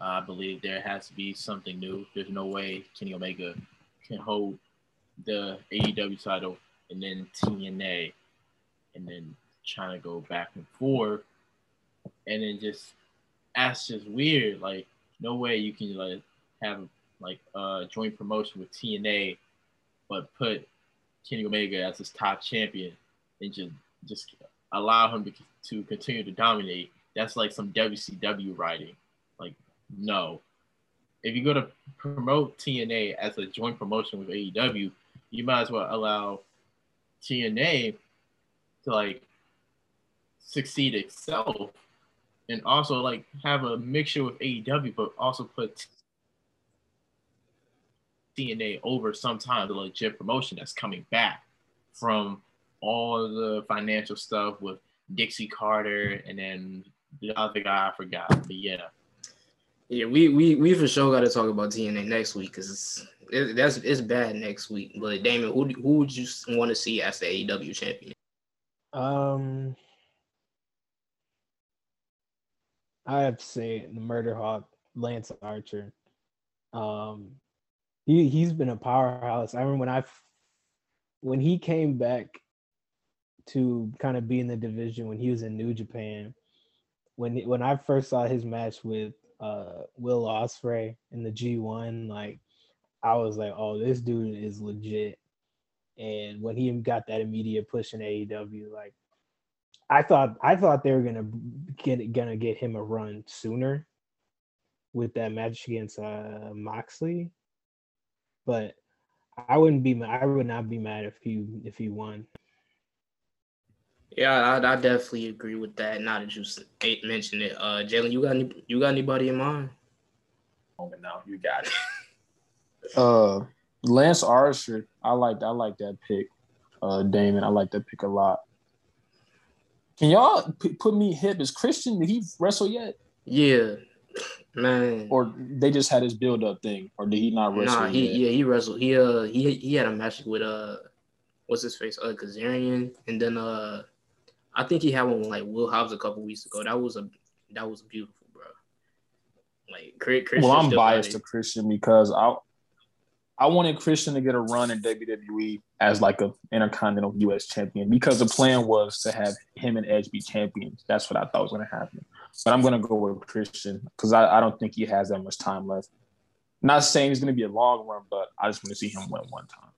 Uh, I believe there has to be something new. There's no way Kenny Omega can hold the AEW title and then TNA, and then trying to go back and forth, and then just that's just weird. Like no way you can like have like a joint promotion with TNA, but put Kenny Omega as his top champion and just just allow him to, to continue to dominate. That's like some WCW writing. Like, no. If you're gonna promote TNA as a joint promotion with AEW, you might as well allow TNA to like succeed itself and also like have a mixture with AEW, but also put TNA over sometimes the legit promotion that's coming back from all the financial stuff with Dixie Carter and then the other guy I forgot. But yeah. Yeah, we we we for sure got to talk about TNA next week because it's it, that's it's bad next week. But Damon, who who would you want to see as the AEW champion? Um, I have to say the Murder Hawk, Lance Archer. Um, he he's been a powerhouse. I remember when I when he came back to kind of be in the division when he was in New Japan. When when I first saw his match with uh, Will Ospreay in the G1, like I was like, oh, this dude is legit. And when he got that immediate push in AEW, like I thought I thought they were gonna get gonna get him a run sooner with that match against uh, Moxley, but I wouldn't be I would not be mad if he if he won. Yeah, I, I definitely agree with that. Now that you mentioned it, uh, Jalen, you got any, you got anybody in mind? Oh no, you got it. uh, Lance Archer, I like I like that pick. Uh, Damon, I like that pick a lot. Can y'all p- put me hip? Is Christian? Did he wrestle yet? Yeah, man. Or they just had his build up thing, or did he not wrestle? Nah, he yet? yeah he wrestled. He uh he he had a match with uh what's his face uh Kazarian, and then uh I think he had one with like Will Hobbs a couple weeks ago. That was a that was beautiful, bro. Like Christian. Well, I'm biased to Christian because I I wanted Christian to get a run in WWE as like a intercontinental US champion because the plan was to have him and Edge be champions. That's what I thought was going to happen. But I'm going to go with Christian because I, I don't think he has that much time left. Not saying he's going to be a long run, but I just want to see him win one time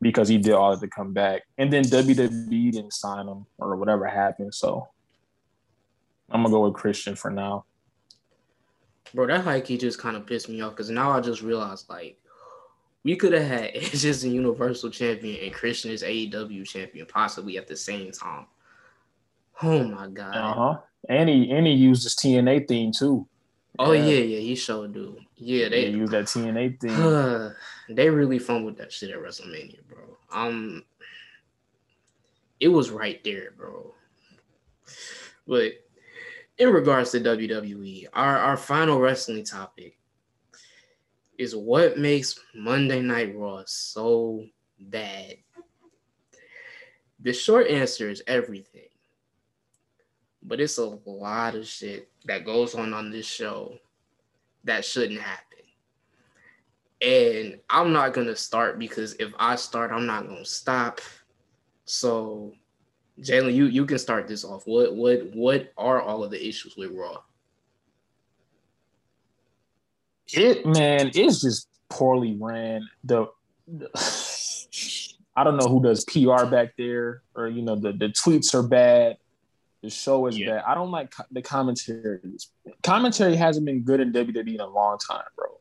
because he did all of to come back. And then WWE didn't sign him or whatever happened. So I'm going to go with Christian for now. Bro, that hike he just kind of pissed me off because now I just realized like we could have had Edge as a Universal Champion and Christian is AEW Champion possibly at the same time. Oh my god. Uh huh. And he and he used his TNA theme too. Oh yeah, yeah, yeah he sure do. Yeah, they yeah, use that TNA theme. they really fumbled that shit at WrestleMania, bro. Um, it was right there, bro. But in regards to WWE, our, our final wrestling topic is what makes Monday Night Raw so bad. The short answer is everything. But it's a lot of shit that goes on on this show that shouldn't happen. And I'm not going to start because if I start, I'm not going to stop. So Jalen, you you can start this off. What what what are all of the issues with Raw? It man, it's just poorly ran. The, the I don't know who does PR back there, or you know the the tweets are bad. The show is yeah. bad. I don't like the commentary. Commentary hasn't been good in WWE in a long time, bro.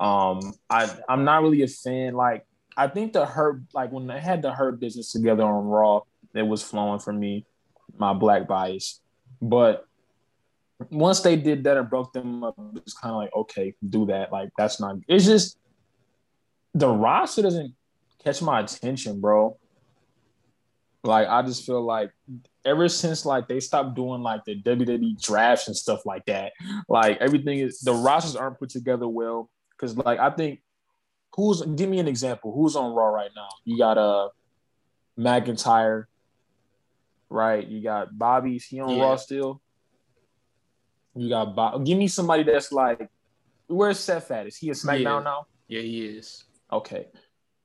Um, I I'm not really a fan. Like I think the hurt, like when they had the hurt business together on Raw, it was flowing for me, my black bias. But once they did that and broke them up, it's kind of like, okay, do that. Like that's not. It's just the roster doesn't catch my attention, bro. Like I just feel like ever since like they stopped doing like the WWE drafts and stuff like that, like everything is the rosters aren't put together well. Cause like I think who's give me an example. Who's on Raw right now? You got a uh, McIntyre, right? You got Bobby's he on yeah. Raw still. You got Bob. Give me somebody that's like, where's Seth at? Is he a SmackDown yeah. now? Yeah, he is. Okay.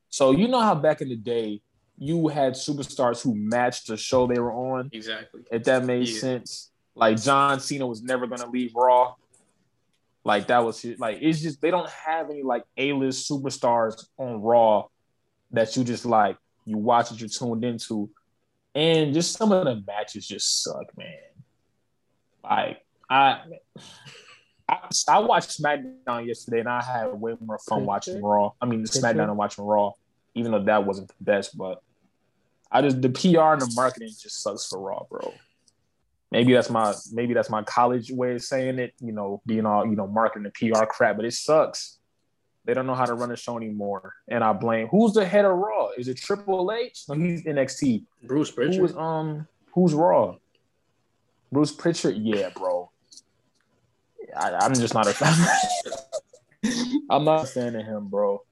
So you know how back in the day you had superstars who matched the show they were on. Exactly. If that made yeah. sense. Like John Cena was never gonna leave Raw. Like that was his, like it's just they don't have any like A-list superstars on Raw that you just like you watch it, you're tuned into, and just some of the matches just suck, man. Like I, I, I watched SmackDown yesterday, and I had way more fun watching Raw. I mean, SmackDown and watching Raw, even though that wasn't the best, but I just the PR and the marketing just sucks for Raw, bro. Maybe that's my maybe that's my college way of saying it, you know, being all you know marketing and PR crap, but it sucks. They don't know how to run a show anymore, and I blame who's the head of Raw? Is it Triple H? No, he's NXT. Bruce Pritchard. Who is um who's Raw? Bruce Pritchard, yeah, bro. I, am just not a fan. I'm not a fan of him, bro.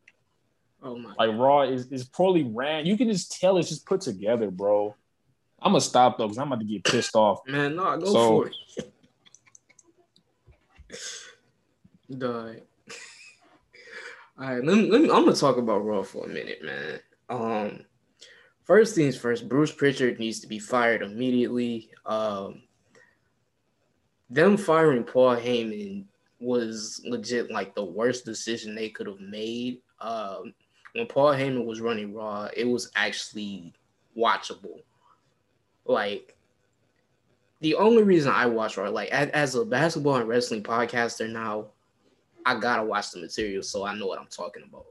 Oh my! Like Raw is, is poorly ran. You can just tell it's just put together, bro. I'm gonna stop though, because I'm about to get pissed off. Man, no, go so, for it. Die. All right, let me, let me, I'm gonna talk about Raw for a minute, man. Um, first things first, Bruce Pritchard needs to be fired immediately. Um, them firing Paul Heyman was legit like the worst decision they could have made. Um, when Paul Heyman was running Raw, it was actually watchable. Like the only reason I watch Raw, like as, a basketball and wrestling podcaster now, I gotta watch the material so I know what I'm talking about.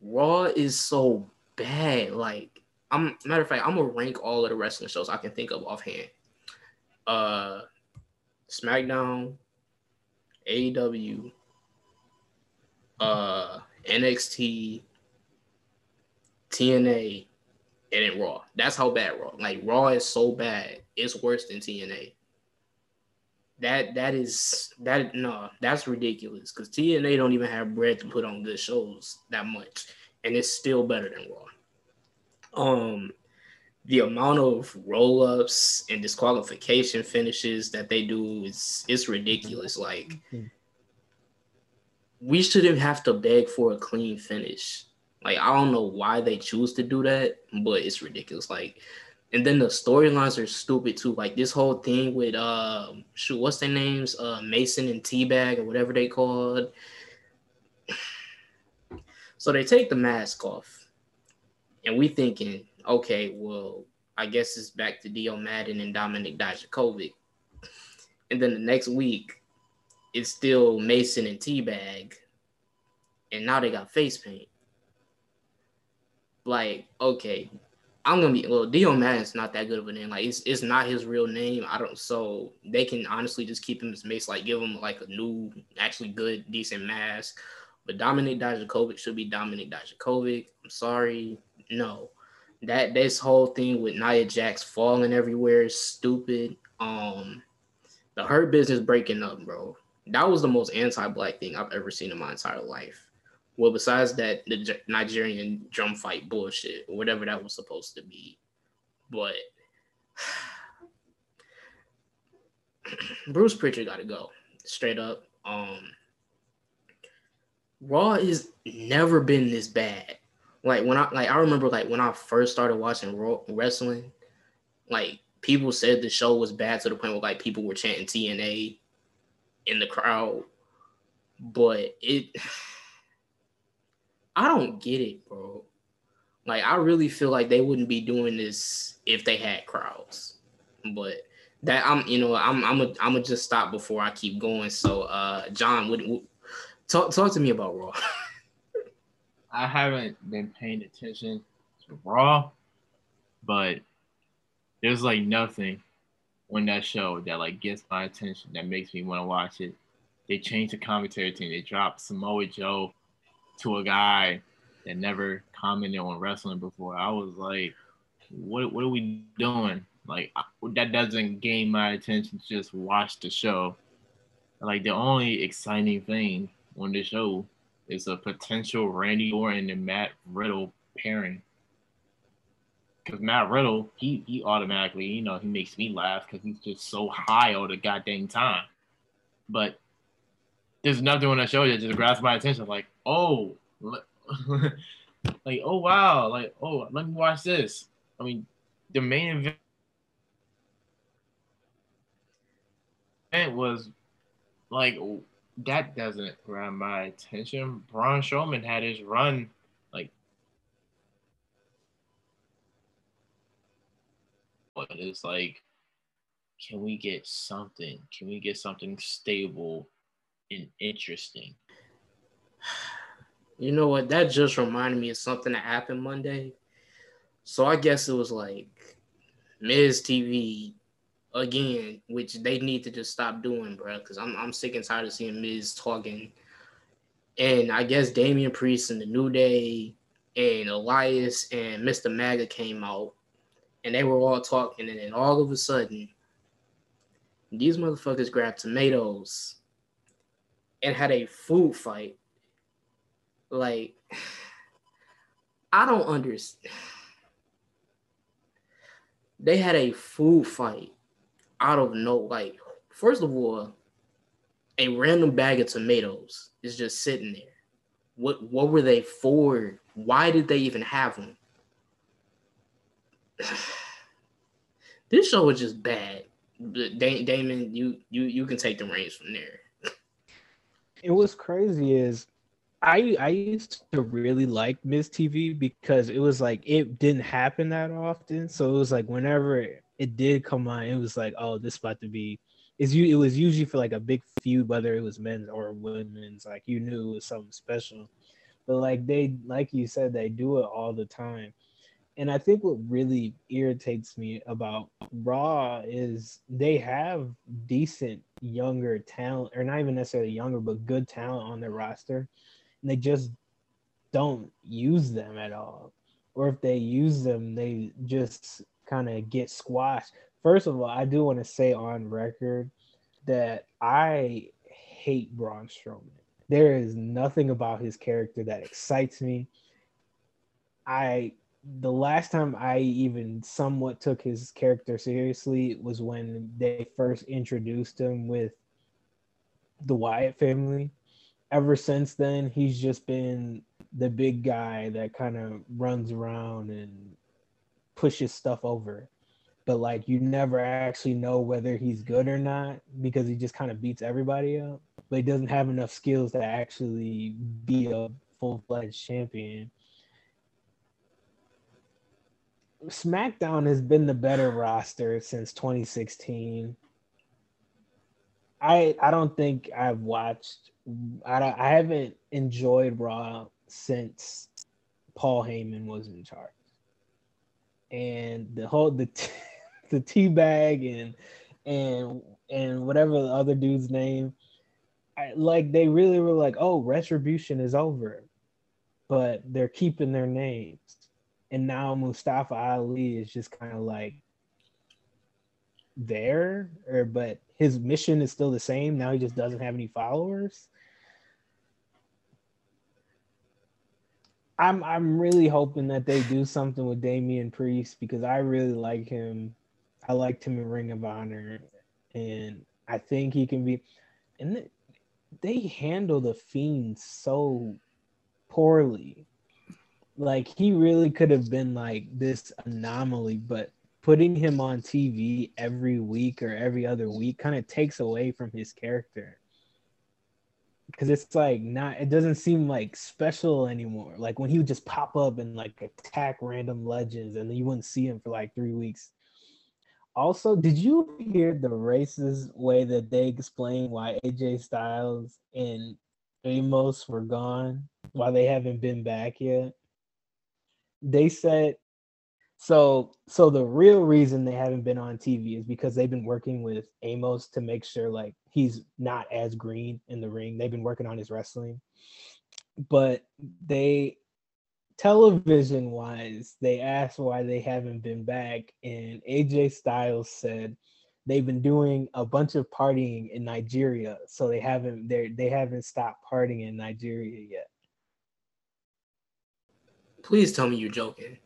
Raw is so bad. Like I'm matter of fact, I'm gonna rank all of the wrestling shows I can think of offhand. Uh SmackDown, AEW, uh NXT, TNA, and then Raw. That's how bad Raw. Like Raw is so bad, it's worse than TNA. That that is that no, that's ridiculous because TNA don't even have bread to put on good shows that much, and it's still better than Raw. Um, the amount of roll ups and disqualification finishes that they do is it's ridiculous. Like we shouldn't have to beg for a clean finish. Like I don't know why they choose to do that, but it's ridiculous. Like, and then the storylines are stupid too. Like this whole thing with uh, shoot, what's their names? Uh, Mason and Teabag or whatever they called. So they take the mask off, and we thinking, okay, well, I guess it's back to Dio Maddin and Dominik Dijakovic. And then the next week, it's still Mason and Teabag, and now they got face paint like, okay, I'm gonna be well, Dio Maddin's not that good of a name. Like it's it's not his real name. I don't so they can honestly just keep him as Mace, like give him like a new, actually good, decent mask. But Dominik Dijakovic should be Dominik Dijakovic. I'm sorry. No. That this whole thing with Nia Jax falling everywhere is stupid. Um the hurt business breaking up, bro. That was the most anti-black thing I've ever seen in my entire life. Well, besides that, the Nigerian drum fight bullshit, whatever that was supposed to be. But Bruce Pritchard got to go straight up. Um, Raw has never been this bad. Like when I like I remember like when I first started watching Raw wrestling, like people said the show was bad to the point where like people were chanting TNA in the crowd, but it I don't get it, bro. Like I really feel like they wouldn't be doing this if they had crowds. But that I'm, you know, I'm I'm a, I'm gonna just stop before I keep going. So, uh, John, would, would talk talk to me about Raw. I haven't been paying attention to Raw, but there's like nothing on that show that like gets my attention that makes me want to watch it. They changed the commentary team. They dropped Samoa Joe to a guy that never commented on wrestling before. I was like, what what are we doing? Like that doesn't gain my attention. to Just watch the show. Like the only exciting thing on the show is a potential Randy Orton and Matt Riddle pairing. Because Matt Riddle, he he automatically, you know, he makes me laugh because he's just so high all the goddamn time. But there's nothing on the show that just grabs my attention. Like, oh, like oh wow, like oh let me watch this. I mean, the main event was like that doesn't grab my attention. Braun Strowman had his run like but it's like can we get something? Can we get something stable and interesting? You know what? That just reminded me of something that happened Monday. So I guess it was like Miz TV again, which they need to just stop doing, bro. Because I'm I'm sick and tired of seeing Miz talking. And I guess Damian Priest and the New Day and Elias and Mr. Maga came out and they were all talking, and then all of a sudden, these motherfuckers grabbed tomatoes and had a food fight. Like, I don't understand. They had a food fight out of no like. First of all, a random bag of tomatoes is just sitting there. What what were they for? Why did they even have them? this show was just bad. Damon, you you you can take the reins from there. It was crazy is I I used to really like Miz TV because it was like it didn't happen that often. So it was like whenever it did come on, it was like, oh, this about to be is you it was usually for like a big feud, whether it was men's or women's, like you knew it was something special. But like they like you said, they do it all the time. And I think what really irritates me about Raw is they have decent younger talent, or not even necessarily younger, but good talent on their roster. They just don't use them at all. Or if they use them, they just kind of get squashed. First of all, I do want to say on record that I hate Braun Strowman. There is nothing about his character that excites me. I the last time I even somewhat took his character seriously was when they first introduced him with the Wyatt family. Ever since then, he's just been the big guy that kind of runs around and pushes stuff over. But like you never actually know whether he's good or not because he just kind of beats everybody up. But he doesn't have enough skills to actually be a full fledged champion SmackDown has been the better roster since 2016. I I don't think I've watched. I I haven't enjoyed Raw since Paul Heyman was in charge, and the whole the the tea bag and and and whatever the other dude's name, I, like they really were like, oh, retribution is over, but they're keeping their names and now Mustafa Ali is just kind of like there, or but his mission is still the same. Now he just doesn't have any followers. I'm I'm really hoping that they do something with Damian Priest because I really like him. I liked him in Ring of Honor, and I think he can be. And they handle the Fiend so poorly like he really could have been like this anomaly, but putting him on TV every week or every other week kind of takes away from his character. Cause it's like not it doesn't seem like special anymore. Like when he would just pop up and like attack random legends and then you wouldn't see him for like three weeks. Also, did you hear the racist way that they explain why AJ Styles and Omos were gone, why they haven't been back yet? they said so so the real reason they haven't been on TV is because they've been working with Omos to make sure like he's not as green in the ring. They've been working on his wrestling. But they television wise, they asked why they haven't been back and AJ Styles said they've been doing a bunch of partying in Nigeria, so they haven't they they haven't stopped partying in Nigeria yet. Please tell me you're joking.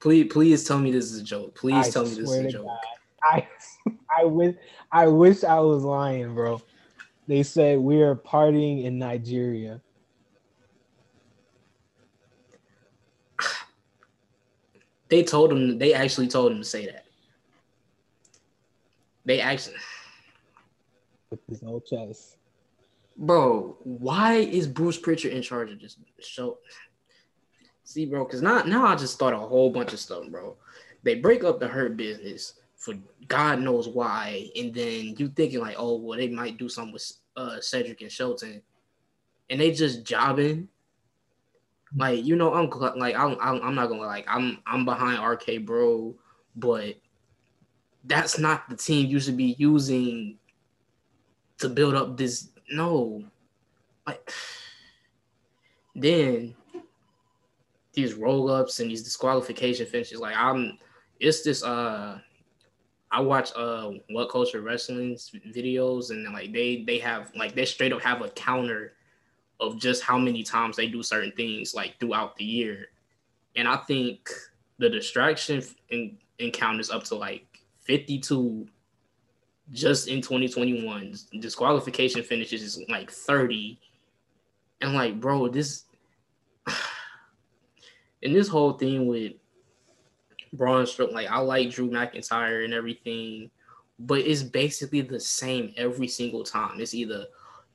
Please, please tell me this is a joke. Please I tell me this is a joke. God. I, I wish, I wish I was lying, bro. They said we are partying in Nigeria. They told him. They actually told him to say that. They actually. With his old chest. Bro, why is Bruce Pritchard in charge of this show? See, bro, because now now I just thought a whole bunch of stuff, bro. They break up the hurt business. for God knows why, and then you thinking like, oh, well, they might do something with uh, Cedric and Shelton, and they just jobbing. Like you know, I'm like I'm I'm, I'm not gonna like I'm I'm behind RK Bro, but that's not the team you should be using to build up this. No, like then these roll ups and these disqualification finishes. Like I'm, it's this. Uh, I watch uh WhatCulture wrestling's videos and like they they have like they straight up have a counter of just how many times they do certain things like throughout the year, and I think the distraction in, encounters up to like 52 just in 2021. Disqualification finishes is like 30. And like, bro, this and this whole thing with Braun Strowman, like I like Drew McIntyre and everything, but it's basically the same every single time. It's either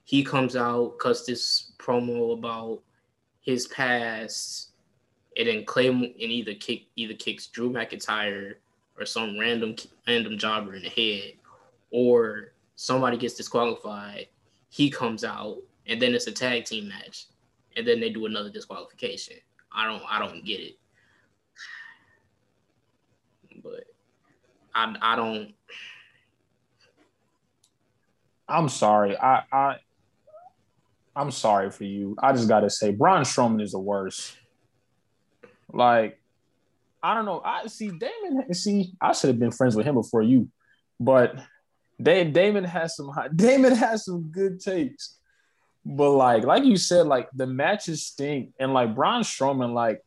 he comes out, cuts this promo about his past, and then claim and either kick either kicks Drew McIntyre or some random random jobber in the head, or somebody gets disqualified, he comes out, and then it's a tag team match, and then they do another disqualification. I don't I don't get it. But I I don't I'm sorry. I I I'm sorry for you. I just gotta say, Braun Strowman is the worst. Like, I don't know. I see Damon. See, I should have been friends with him before you, but Damon has some. Damon has some good takes. But like, like you said, like the matches stink, and like Braun Strowman, like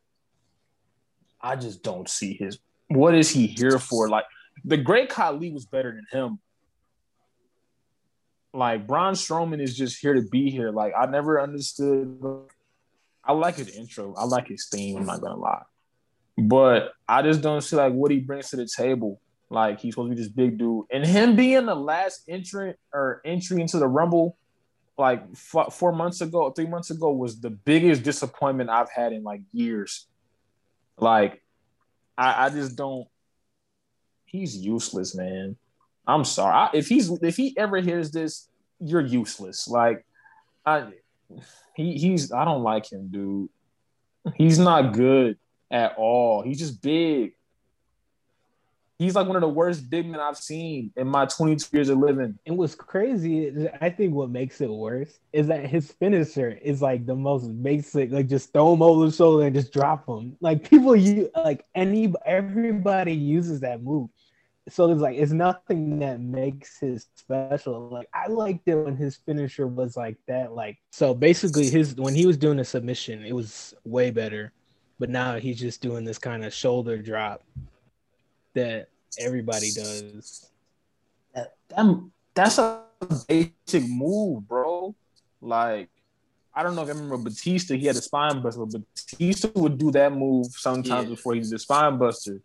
I just don't see his. What is he here for? Like the Great Khali was better than him. Like Braun Strowman is just here to be here. Like I never understood. I like his intro. I like his theme. I'm not gonna lie, but I just don't see like what he brings to the table. Like he's supposed to be this big dude, and him being the last entrant or entry into the Rumble like f- four months ago, three months ago, was the biggest disappointment I've had in like years. Like, I, I just don't. He's useless, man. I'm sorry. I, if he's if he ever hears this, you're useless. Like, I he he's I don't like him, dude. He's not good at all. He's just big. He's like one of the worst big men I've seen in my 22 years of living. And what's crazy is I think what makes it worse is that his finisher is like the most basic, like just throw him over the shoulder and just drop him. Like people you like any everybody uses that move. So it's like it's nothing that makes his special. Like I liked it when his finisher was like that. Like so basically his when he was doing a submission, it was way better. But now he's just doing this kind of shoulder drop that everybody does. That, that that's a basic move, bro. Like, I don't know if I remember Batista. He had a spine buster, but Batista would do that move sometimes yeah. before he did the spine buster.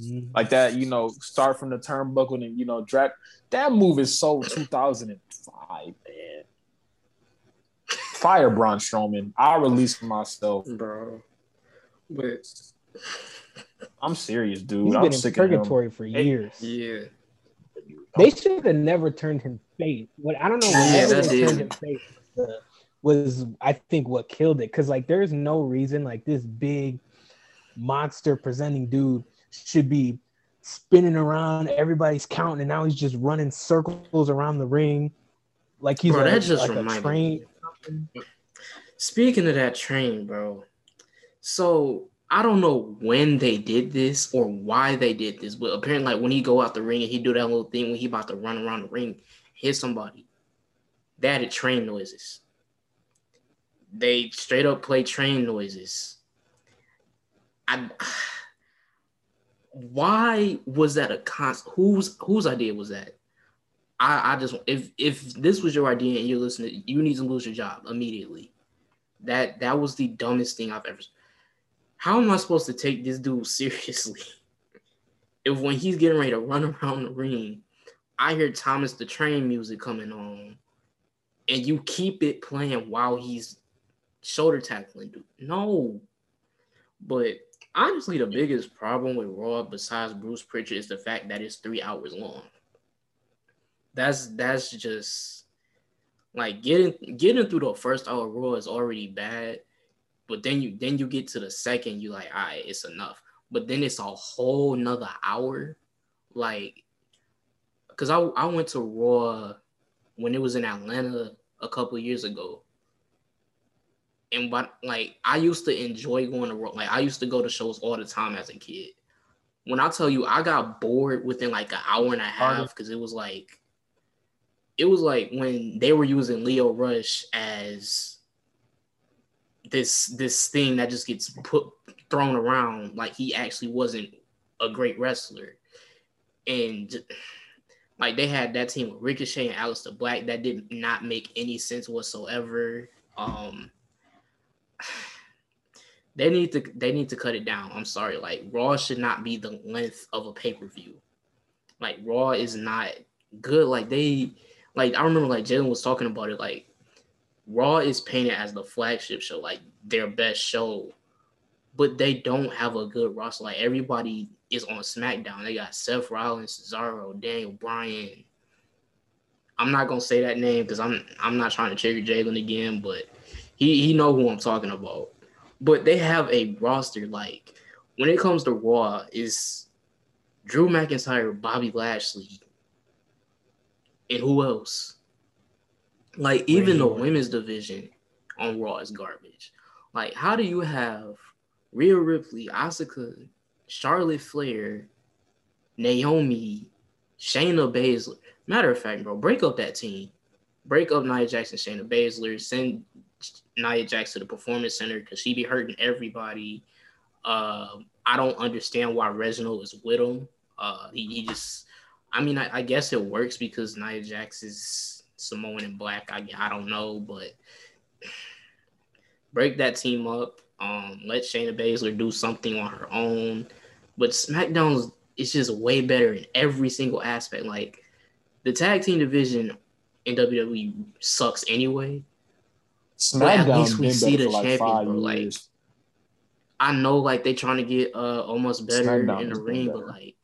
Mm-hmm. Like that, you know, start from the turnbuckle and you know, drag. That move is so 2005, man. Fire Braun Strowman. I'll release myself, bro. But I'm serious, dude. He's I'm been in purgatory for years. Yeah. They should have never turned him face. What I don't know. Yeah, they turned him face uh, was, I think what killed it. Because like, there's no reason like this big monster presenting dude should be spinning around. Everybody's counting, and now he's just running circles around the ring, like he's bro, a, that just like a train. Speaking of that train, bro. So I don't know when they did this or why they did this, but apparently, like when he go out the ring and he do that little thing when he about to run around the ring, hit somebody, they had train noises. They straight up play train noises. I why was that a const? Whose whose idea was that? I I just if if this was your idea and you're listening, you need to lose your job immediately. That that was the dumbest thing I've ever how am I supposed to take this dude seriously if when he's getting ready to run around the ring, I hear Thomas the Train music coming on, and you keep it playing while he's shoulder tackling, dude? No, But honestly, the biggest problem with Raw, besides Bruce Pritchard, is the fact that it's three hours long. That's that's just like getting getting through the first hour Raw is already bad, but then you then you get to the second, you like, all right, it's enough. But then it's a whole nother hour, like, cause I I went to Raw when it was in Atlanta a couple years ago, and but like I used to enjoy going to Raw. Like I used to go to shows all the time as a kid. When I tell you, I got bored within like an hour and a half because it was like it was like when they were using Lio Rush as this this thing that just gets put thrown around like he actually wasn't a great wrestler. And like they had that team with Ricochet and Aleister Black that did not make any sense whatsoever. Um they need to they need to cut it down. I'm sorry. Like Raw should not be the length of a pay-per-view. Like Raw is not good. Like they like I remember like Jalen was talking about it. Like Raw is painted as the flagship show, like their best show, but they don't have a good roster. Like everybody is on SmackDown. They got Seth Rollins, Cesaro, Daniel Bryan. I'm not gonna say that name because I'm I'm not trying to trigger Jalen again, but he he know who I'm talking about. But they have a roster like when it comes to Raw is Drew McIntyre, Bobby Lashley, and who else? Like even the women's division on Raw is garbage. Like how do you have Rhea Ripley, Asuka, Charlotte Flair, Naomi, Shayna Baszler? Matter of fact, bro, break up that team. Break up Nia Jackson, Shayna Baszler. Send Nia Jax to the Performance Center because she be hurting everybody. Uh, I don't understand why Reginald is with him. Uh, he, he just I mean, I, I, guess it works because Nia Jax is Samoan and black. I, I don't know, but break that team up. Um, let Shayna Baszler do something on her own. But SmackDown is just way better in every single aspect. Like the tag team division in WWE sucks anyway. SmackDown at least we see the like champion, bro. Like I know, like they trying to get uh almost better SmackDown in the ring, better. but like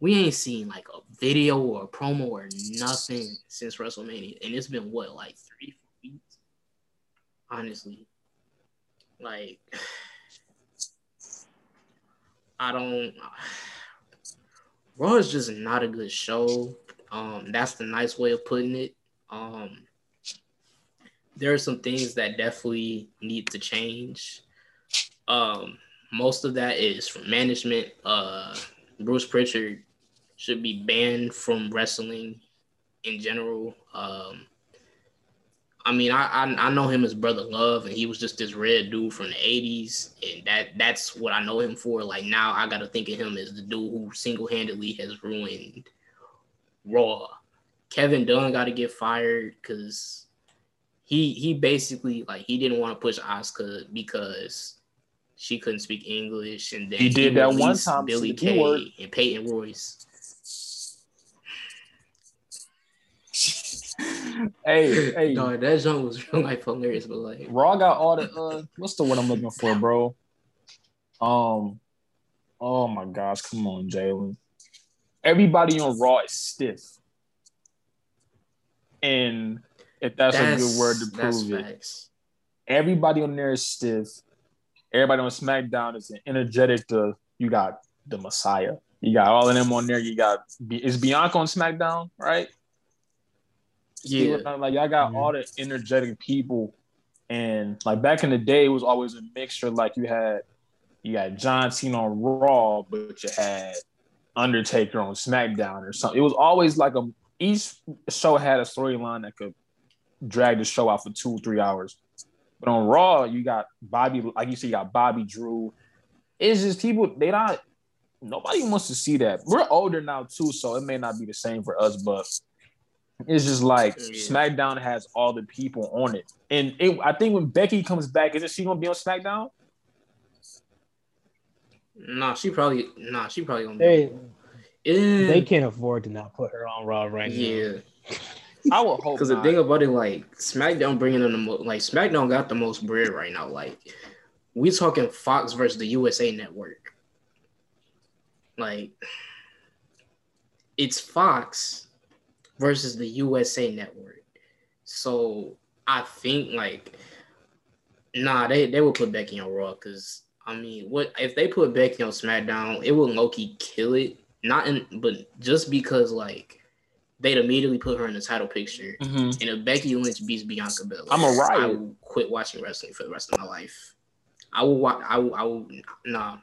we ain't seen like a video or promo or nothing since WrestleMania, and it's been what like three four weeks. Honestly, like I don't. Raw is just not a good show. Um, that's the nice way of putting it. Um, there are some things that definitely need to change. Um, most of that is from management. Uh, Bruce Pritchard should be banned from wrestling in general. Um, I mean, I, I, I know him as Brother Love, and he was just this red dude from the '80s, and that that's what I know him for. Like now, I got to think of him as the dude who single handedly has ruined Raw. Kevin Dunn got to get fired because he he basically like he didn't want to push Asuka because she couldn't speak English, and then he did he that one time. Billy Kay and Peyton Royce. hey, hey. No, that song was real life hilarious, but like Raw got all the uh what's the one I'm looking for, bro? Um oh my gosh, come on, Jalen. Everybody on Raw is stiff. And if that's, that's a good word to prove it. Facts. Everybody on there is stiff. Everybody on SmackDown is energetic to you got the Messiah. You got all of them on there. You got is Bianca on SmackDown, right? Yeah, like I got mm-hmm. all the energetic people, and like back in the day, it was always a mixture. Like you had, you got John Cena on Raw, but you had Undertaker on SmackDown or something. It was always like a each show had a storyline that could drag the show out for two or three hours. But on Raw, you got Bobby, like you said, you got Bobby Drew. It's just people they not nobody wants to see that. We're older now too, so it may not be the same for us, but it's just like yeah. SmackDown has all the people on it, and it, I think when Becky comes back, isn't she gonna be on SmackDown? Nah, she probably nah, she probably gonna. They, be. they can't afford to not put her on Raw right yeah. now. I would hope because the thing about it, like SmackDown bringing in the most, like SmackDown got the most bread right now. Like we're talking Fox versus the USA Network. Like, it's Fox versus the USA Network. So I think like, nah, they they will put Becky on Raw because I mean, what if they put Becky on SmackDown? It will Loki kill it. Not in, but just because like they'd immediately put her in the title picture. Mm-hmm. And if Becky Lynch beats Bianca Belair, I'm a riot. I will quit watching wrestling for the rest of my life. I will watch. I will. I will. Nah.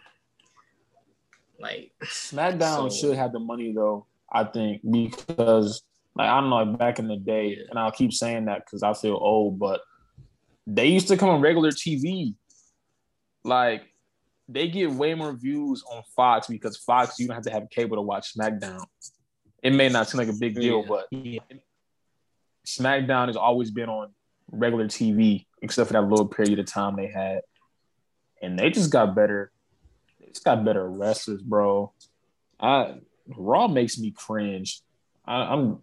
Like SmackDown So- should have the money though. I think because like I don't know, like back in the day, and I'll keep saying that because I feel old, but they used to come on regular TV. Like they get way more views on Fox because Fox you don't have to have cable to watch SmackDown. It may not seem like a big deal, Yeah. but Yeah. SmackDown has always been on regular TV, except for that little period of time they had, and they just got better. They just got better wrestlers, bro. I Raw makes me cringe. I, I'm.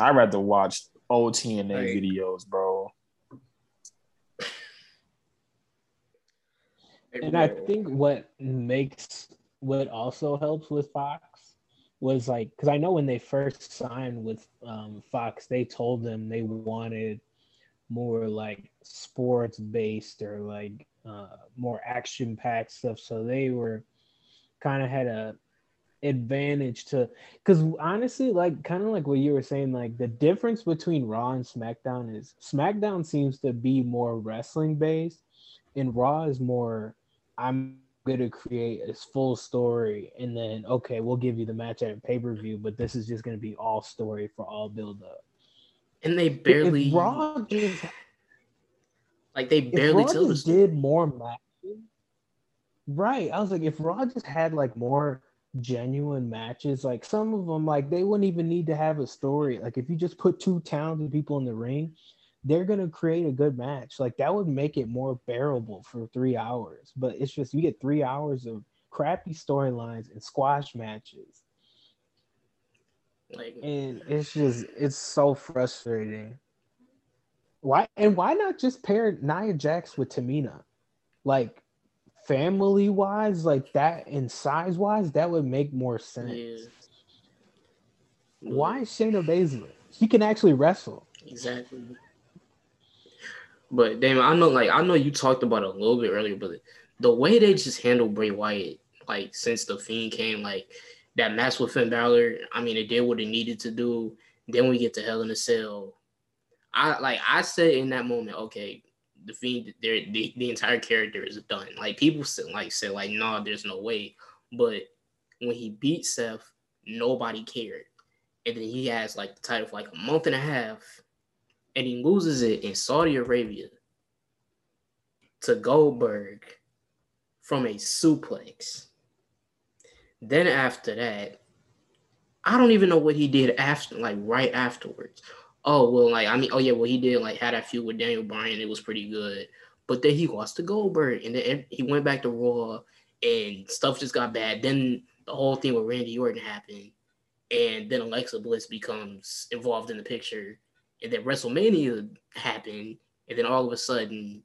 I'd rather watch old TNA Like- videos, bro. And I think what makes what also helps with Fox was like because I know when they first signed with um, Fox, they told them they wanted more like sports based or like uh, more action packed stuff. So they were kind of had a advantage to because honestly, like kind of like what you were saying, like the difference between Raw and SmackDown is SmackDown seems to be more wrestling based, and Raw is more I'm gonna create a full story and then okay, we'll give you the match at a pay per view, but this is just gonna be all story for all build up. and they If barely Raw just like they barely Raw just did more matches, right? I was like, if Raw just had like more genuine matches, like some of them, like they wouldn't even need to have a story. Like if you just put two talented people in the ring, they're gonna create a good match. Like that would make it more bearable for three hours. But it's just you get three hours of crappy storylines and squash matches, Like and it's just it's so frustrating. Why and why not just pair Nia Jax with Tamina? Like family wise, like that and size wise, that would make more sense. yeah. Why Shayna Baszler? She can actually wrestle. Exactly. But damn, I know, like I know you talked about it a little bit earlier, but the way they just handled Bray Wyatt, like since the Fiend came, like that match with Finn Balor, I mean, it did what it needed to do. Then we get to Hell in a Cell. I like I said in that moment, okay, the Fiend, the, the entire character is done. Like people said, like said, like no, nah, there's no way. But when he beat Seth, nobody cared. And then he has like the title for like a month and a half and he loses it in Saudi Arabia to Goldberg from a suplex. Then after that, I don't even know what he did after, like right afterwards. Oh well, like I mean, oh yeah, well he did like had that feud with Daniel Bryan. It was pretty good, but then he lost to Goldberg, and then he went back to Raw, and stuff just got bad. Then the whole thing with Randy Orton happened, and then Alexa Bliss becomes involved in the picture and then WrestleMania happened, and then all of a sudden,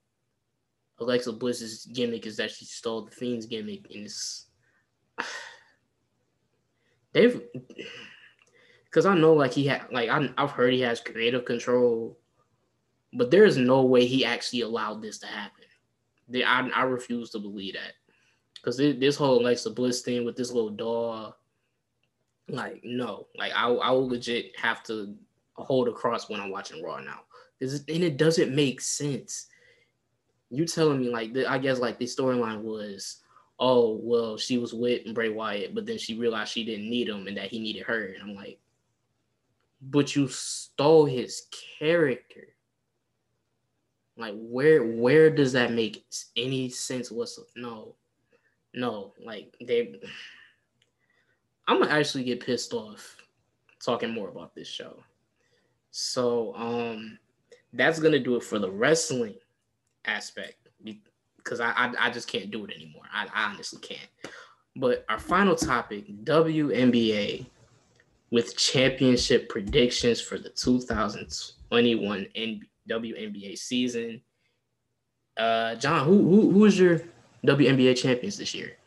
Alexa Bliss's gimmick is that she stole the Fiend's gimmick, and it's they've because I know like he had like I, I've heard he has creative control, but there is no way he actually allowed this to happen. I I refuse to believe that because this whole Alexa Bliss thing with this little doll, like no, like I I will legit have to hold across when I'm watching Raw now. And it doesn't make sense. You telling me like I guess like the storyline was, oh well, she was with Bray Wyatt, but then she realized she didn't need him and that he needed her, and I'm like, but you stole his character. Like where where does that make any sense? What's no, no, like they. I'm gonna actually get pissed off talking more about this show. So um that's gonna do it for the wrestling aspect because I, I I just can't do it anymore. I, I honestly can't. But our final topic, WNBA with championship predictions for the 2021 N- WNBA season. Uh, John, who who who is your WNBA champions this year?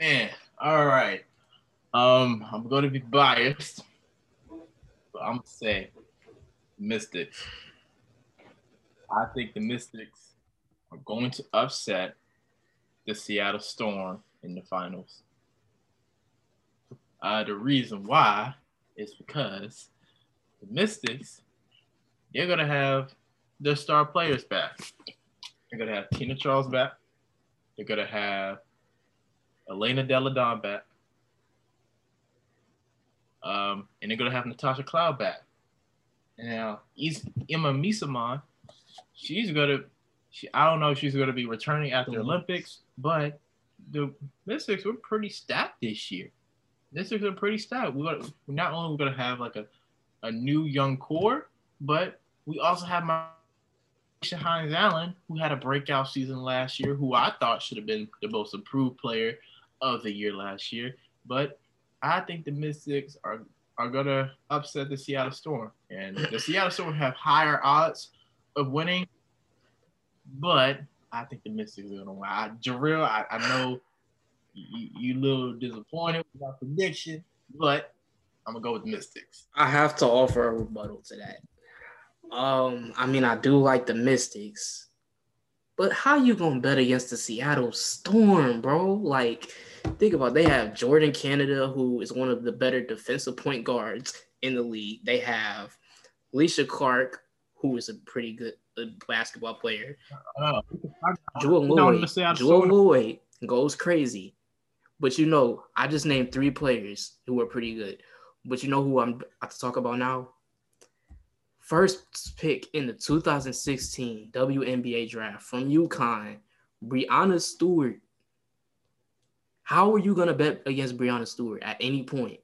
Man, all right. Um, I'm going to be biased, but I'm gonna say Mystics. I think the Mystics are going to upset the Seattle Storm in the finals. Uh, the reason why is because the Mystics, they're gonna have their star players back. They're gonna have Tina Charles back. They're gonna have Elena Delle Donne back. Um, and they're gonna have Natasha Cloud back. Now, Emma Meesseman, she's gonna. She, I don't know if she's gonna be returning after the Olympics, but the Mystics were pretty stacked this year. Mystics a pretty. We're, gonna, we're not only going to have like a, a new young core, but we also have my Hines Allen, who had a breakout season last year, who I thought should have been the most improved player of the year last year. But I think the Mystics are are gonna upset the Seattle Storm, and the Seattle Storm have higher odds of winning. But I think the Mystics are gonna win. I, Jarrell, I, I know you, you a little disappointed with my prediction, but I'm gonna go with the Mystics. I have to offer a rebuttal to that. Um, I mean, I do like the Mystics, but how you gonna bet against the Seattle Storm, bro? Like, think about it. they have Jordin Canada, who is one of the better defensive point guards in the league. They have Alysha Clark, who is a pretty good basketball player. Oh, Jewell Loyd, Jewell Loyd goes crazy. But you know, I just named three players who were pretty good. But you know who I'm about to talk about now? First pick in the 2016 WNBA draft from UConn, Breanna Stewart. How are you gonna bet against Breanna Stewart at any point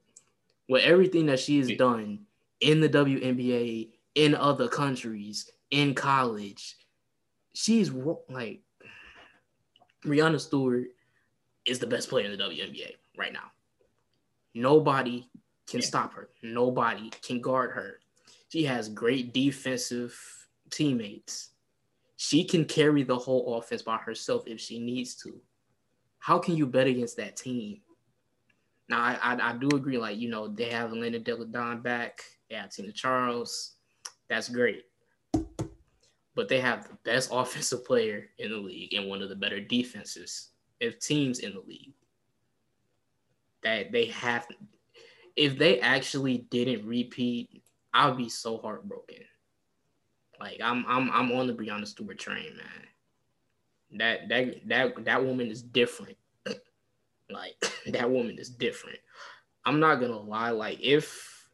with everything that she has done in the WNBA, in other countries, in college? She's like Breanna Stewart is the best player in the WNBA right now. Nobody can yeah. stop her. Nobody can guard her. She has great defensive teammates. She can carry the whole offense by herself if she needs to. How can you bet against that team? Now, I, I, I do agree, like, you know, they have Elena Delle Donne back. They have Tina Charles. That's great. But they have the best offensive player in the league and one of the better defenses if teams in the league that they have if they actually didn't repeat, I would be so heartbroken. Like I'm I'm I'm on the Breanna Stewart train, man. That that that that woman is different. like that woman is different. I'm not gonna lie, like if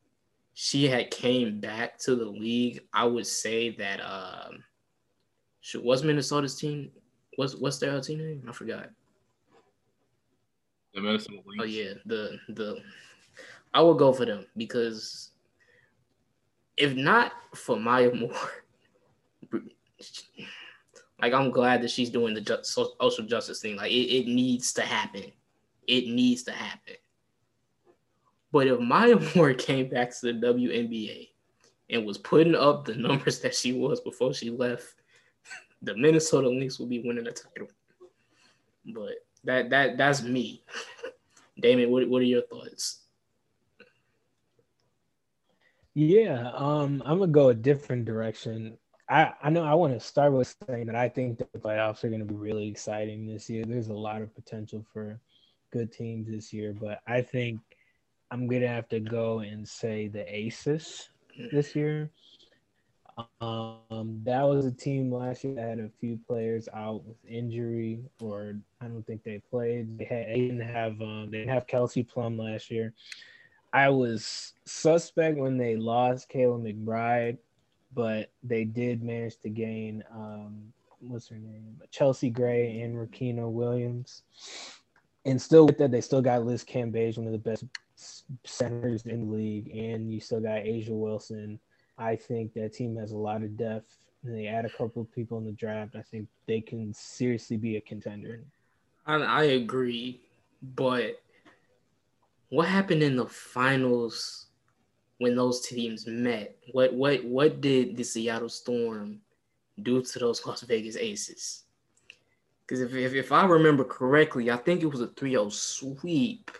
she had came back to the league, I would say that um was Minnesota's team what's what's their team name? I forgot. The Minnesota Lynx. Oh yeah, the the I would go for them because if not for Maya Moore, like I'm glad that she's doing the social justice thing. Like it, it needs to happen. It needs to happen. But if Maya Moore came back to the WNBA and was putting up the numbers that she was before she left, the Minnesota Lynx will be winning the title. But that that that's me. Damon, what, what are your thoughts? Yeah, um, I'm gonna go a different direction. I, I know I want to start with saying that I think the playoffs are going to be really exciting this year. There's a lot of potential for good teams this year, but I think I'm going to have to go and say the Aces this year. Um, that was a team last year that had a few players out with injury, or I don't think they played. They, had, they didn't have um, they didn't have Kelsey Plum last year. I was suspect when they lost Kayla McBride, but they did manage to gain um, what's her name, Chelsea Gray and Riquna Williams. And still with that, they still got Liz Cambage, one of the best centers in the league, and you still got A'ja Wilson I think that team has a lot of depth. And they add a couple of people in the draft. I think they can seriously be a contender. I, I agree, but what happened in the finals when those teams met? What what what did the Seattle Storm due to those Las Vegas Aces. Because if, if, if I remember correctly, I think it was a 3-0 sweep.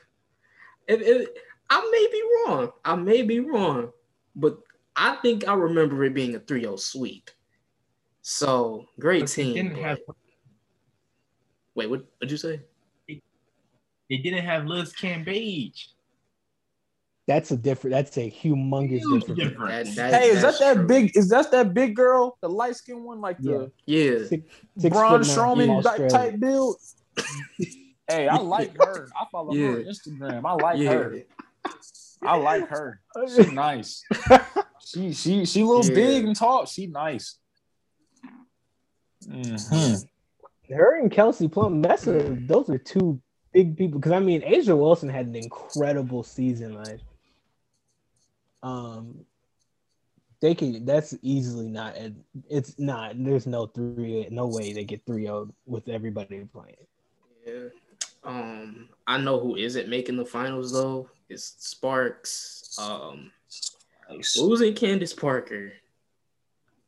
If, if, I may be wrong. I may be wrong. But I think I remember it being a 3-0 sweep. So great team. Didn't have, Wait, what did you say? they didn't have Liz Cambage. That's a different. That's a humongous Huge difference. difference. That, that, Hey, is that that true. big? Is that that big girl, the light skinned one, like the Yeah. Six, six Braun foot nine from Strowman type- Australia. type build? hey, I like her. I follow her on Instagram. I like Yeah. her. I like her. She nice. She she she a little Yeah. big and tall. She nice. Mhm. Her and Kelsey Plum. That's a. Those are two big people. Because I mean, A'ja Wilson had an incredible season Like. Um, they can. That's easily not. It's not. There's no three. No way they get three zero with everybody playing. Yeah. Um, I know who isn't making the finals though. It's Sparks. Um, Nice. Losing Candace Parker.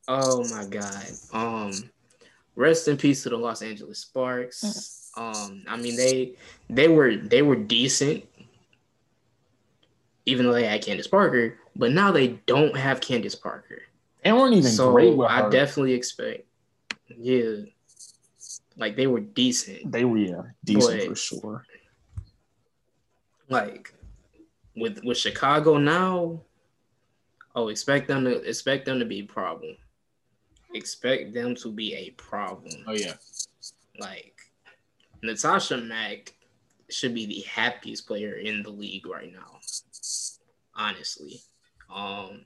Oh my god. Um, rest in peace to the Los Angeles Sparks. Um, I mean they they were they were decent, even though they had Candace Parker. But now they don't have Candace Parker. They weren't even so great with I definitely expect, yeah, like they were decent. they were yeah, decent Boy. for sure. like with with Chicago now, oh, expect them to expect them to be a problem. Expect them to be a problem. Oh yeah. Like Natasha Mack should be the happiest player in the league right now. Honestly. Um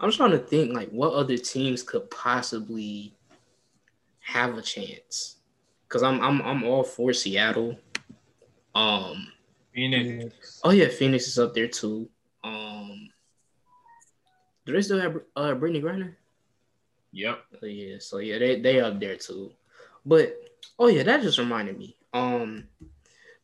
I'm trying to think like what other teams could possibly have a chance. Cause I'm I'm I'm all for Seattle. Um Phoenix. Oh yeah, Phoenix is up there too. Do they still have uh Brittney Griner? Yep. Oh yeah, so yeah, they they up there too. But oh yeah, that just reminded me. Um,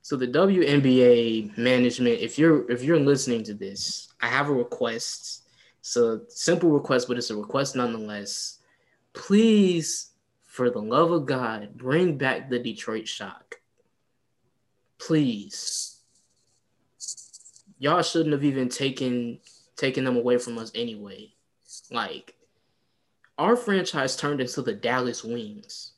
so the WNBA management, if you're if you're listening to this, I have a request. It's a simple request, but it's a request nonetheless. Please, for the love of God, bring back the Detroit Shock. Please y'all shouldn't have even taken taken them away from us anyway. Like our franchise turned into the Dallas Wings.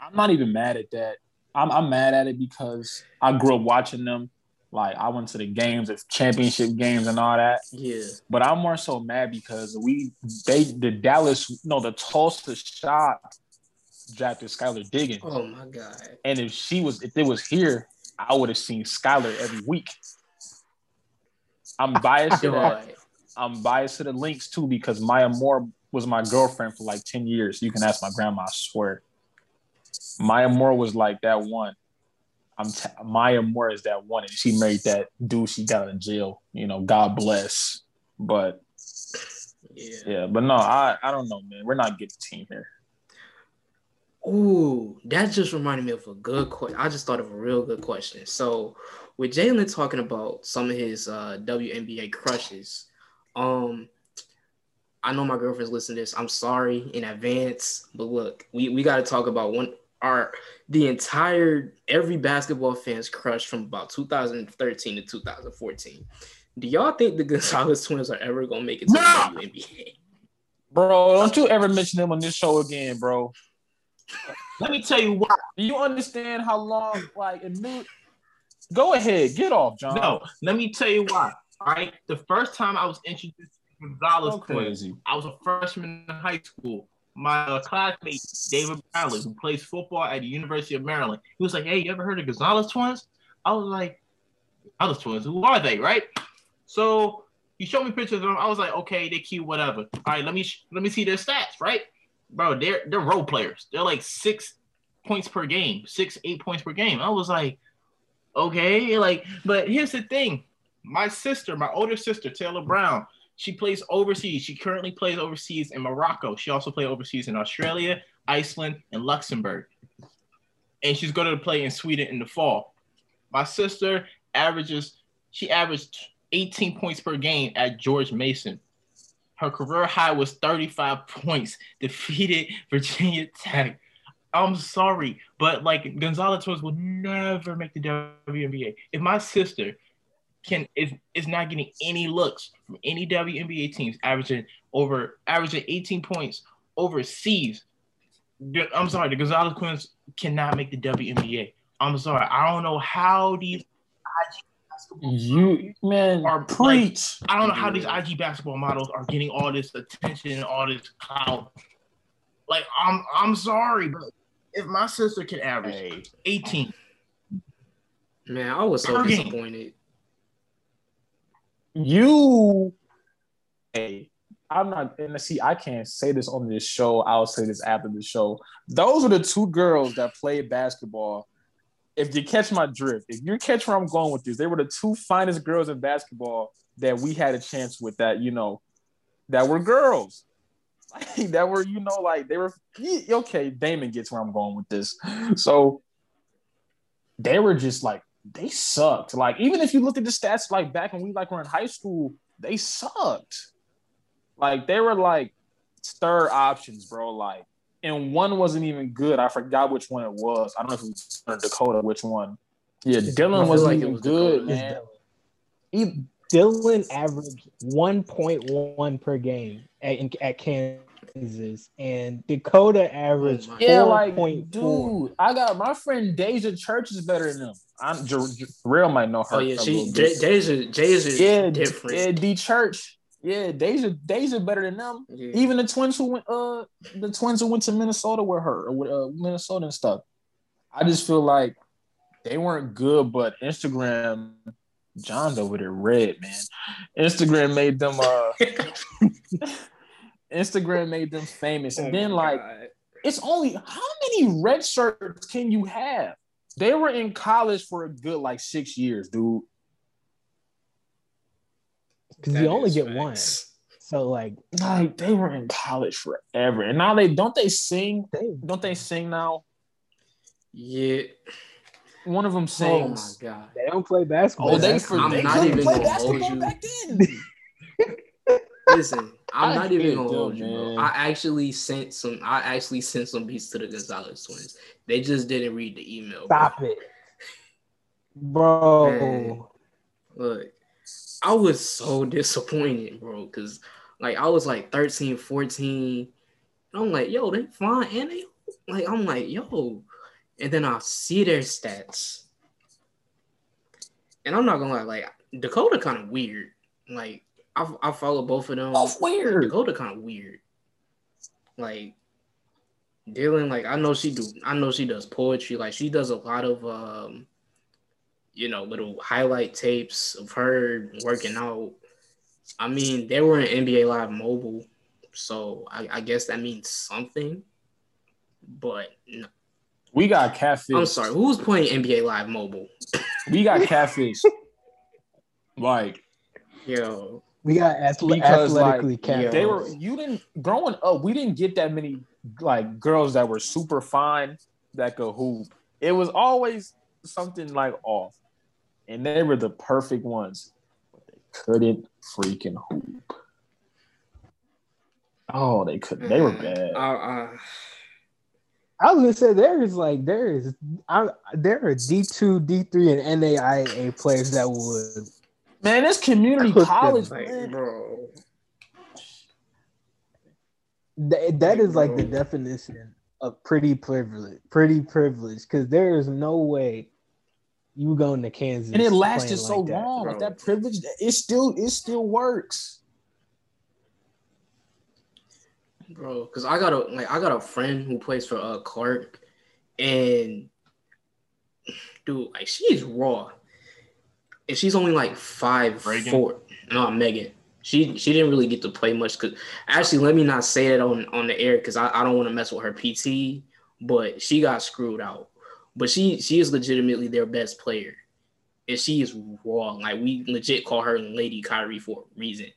I'm not even mad at that. I'm, I'm mad at it because I grew up watching them. Like I went to the games, the championship games, and all that. Yeah. But I'm more so mad because we they the Dallas no the Tulsa Shock drafted Skylar Diggins, Oh my God. and if she was if it was here, I would have seen Skylar every week. I'm biased to. God. I'm biased to the Lynx too because Maya Moore was my girlfriend for like 10 years. You can ask my grandma, I swear. Maya Moore was like that one. I'm t- Maya Moore is that one, and she married that dude she got out of jail. You know, God bless. But Yeah. yeah, but no, I I don't know, man. We're not getting team here. Ooh, that just reminded me of a good question. I just thought of a real good question. So, with Jalen talking about some of his uh, WNBA crushes, um, I know my girlfriend's listening to this. I'm sorry in advance, but look, we, we got to talk about one our the entire every basketball fan's crush from about 2013 to 2014. Do y'all think the Gonzalez twins are ever gonna make it to the WNBA? Bro, don't you ever mention them on this show again, bro. Let me tell you why. Do you understand how long like a new Go ahead, get off, John. No, let me tell you why. All right. The first time I was introduced to Gonzalez so twins, crazy. I was a freshman in high school. My uh, classmate, David Bradley, who plays football at the University of Maryland, he was like, Hey, you ever heard of Gonzalez twins? I was like, Gonzalez twins, who are they, right? So he showed me pictures of them. I was like, okay, they cute, whatever. All right, let me sh- let me see their stats, right? Bro, they're they're role players. They're like six points per game, six, eight points per game. I was like, okay, like, but here's the thing. My sister, my older sister, Taylor Brown, she plays overseas. She currently plays overseas in Morocco. She also plays overseas in Australia, Iceland, and Luxembourg. And she's going to play in Sweden in the fall. My sister averages, she averaged 18 points per game at George Mason. Her career high was 35 points, defeated Virginia Tech. I'm sorry, but like Gonzalez twins will never make the WNBA. If my sister can is is not getting any looks from any WNBA teams, averaging over averaging 18 points overseas, I'm sorry, the Gonzalez twins cannot make the WNBA. I'm sorry, I don't know how these you man are preach. Like, I don't know how these IG basketball models are getting all this attention and all this clout. Like I'm I'm sorry, but if my sister can average hey. 18. Man, I was so disappointed. You hey, I'm not and see, I can't say this on this show. I'll say this after the show. Those are the two girls that played basketball if you catch my drift, if you catch where I'm going with this, they were the two finest girls in basketball that we had a chance with that, you know, that were girls. Like, that were, you know, like they were okay. Damon gets where I'm going with this. So they were just like they sucked. Like, even if you look at the stats like back when we like were in high school, they sucked. Like they were like third options, bro. Like and one wasn't even good. I forgot which one it was. I don't know if it was Dakota, which one. Yeah, Dylan wasn't like even was good, man. He, Dylan averaged 1.1 per game at, at Kansas, and Dakota averaged yeah, like dude. I got my friend Deja Church is better than them. I'm J- J- Real might know her. Oh yeah, she Deja Deja yeah, different. Yeah, D Church. Yeah, Deja Deja better than them. Yeah. Even the twins who went uh the twins who went to Minnesota with her or with uh, Minnesota and stuff. I just feel like they weren't good, but Instagram John's over there red, man. Instagram made them uh Instagram made them famous. And oh then like God. it's only how many red shirts can you have? They were in college for a good like six years, dude because you only get facts. one. So like, like they were in college forever, and now they don't they sing? They, don't they sing now? Yeah. One of them oh sings. Oh my god! They don't play basketball. Oh, they, for, I'm they not even play basketball back then. Listen, I'm I not even gonna hold you, bro. I actually sent some. I actually sent some beats to the Gonzalez twins. They just didn't read the email. Stop bro. it, bro. Man, look, I was so disappointed, bro, because like I was like 13, 14. I'm like, yo, they fine. And they like, I'm like, yo. And then I'll see their stats. And I'm not gonna lie, like Dakota kind of weird. Like I, I follow both of them. Both weird. Dakota kind of weird. Like Dylan, like I know she do I know she does poetry. Like she does a lot of um you know, little highlight tapes of her working out. I mean, they were in NBA Live Mobile, so I, I guess that means something. But no. We got catfish. I'm sorry, who's playing NBA Live Mobile? we got catfish. like, yo, we got athle- athletically like, catfish. They were you didn't growing up. We didn't get that many like girls that were super fine that could hoop. It was always something like off and they were the perfect ones, but they couldn't freaking hoop. Oh, they couldn't. They were bad. Uh, uh, I was gonna say there is like there is I, there are D two, D three, and NAIA players that would. Man, it's community college, man. bro. That, that is like the definition of pretty privilege. Pretty privilege, because there is no way you going to Kansas and it lasted so like long. That, like that privilege, it still it still works, bro. Because I got a like I got a friend who plays for uh Clark, and dude, like she's raw, and she's only like five Reagan. four. No, Megan. She she didn't really get to play much. Cause actually, let me not say it on on the air because I, I don't want to mess with her PT. But she got screwed out but she she is legitimately their best player, and she is wrong. Like we legit call her Lady Kyrie for a reason.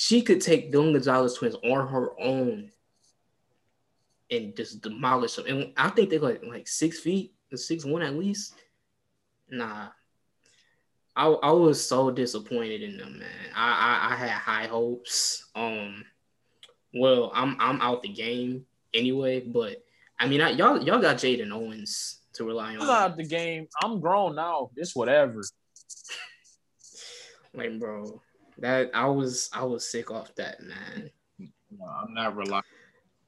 She could take Dylan Gonzalez twins on her own and just demolish them. And I think they're like like six feet, six one at least. Nah, I I was so disappointed in them, man. I I, I had high hopes. Um, well, I'm I'm out the game anyway, but I mean, I, y'all y'all got Jaden Owens to rely on. I'm out the game. I'm grown now. It's whatever. Like, bro, that I was I was sick off that, man. No, I'm not relying.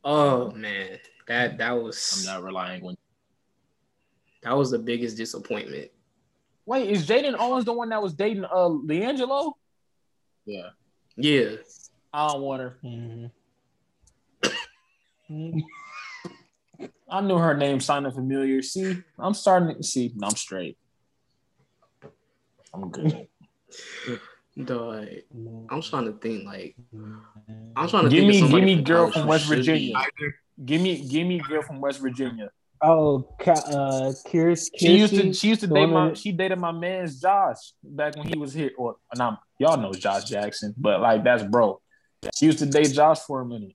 Oh man, that that was I'm not relying on. that was the biggest disappointment. Wait, is Jaden Owens the one that was dating uh LiAngelo? Yeah. Yeah, I don't want her. Mhm. I knew her name sounded familiar. See, I'm starting to see. No, I'm straight. I'm good. dog. I'm trying to think like I'm trying to give think of me, give me girl from West Virginia. Give me, give me girl from West Virginia. Oh, Ka- uh, Kirsty. She used to, she used to date my, she dated my man's Josh back when he was here. Or now y'all know Josh Jackson, but like that's bro. She used to date Josh for a minute.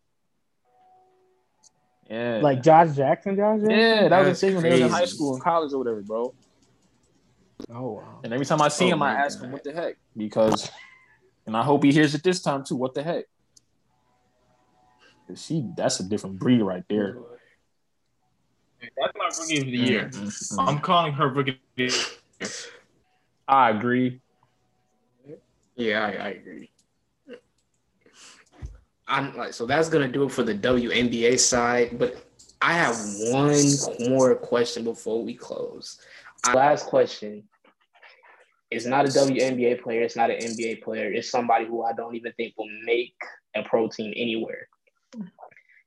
Yeah, like Josh Jackson. Josh Jackson. yeah, that was That's the thing when they was in high school and college or whatever, bro. Oh wow. And every time I see Oh him, I my ask him, "What the heck?" Because, and I hope he hears it this time too. What the heck? 'Cause She, that's a different breed right there. That's my rookie of the year. Mhm. I'm calling her rookie of the year. I agree. Yeah, I, I agree. I'm like, so that's gonna do it for the WNBA side. But I have one more question before we close. Our last question is not a WNBA player. It's not an NBA player. It's somebody who I don't even think will make a pro team anywhere.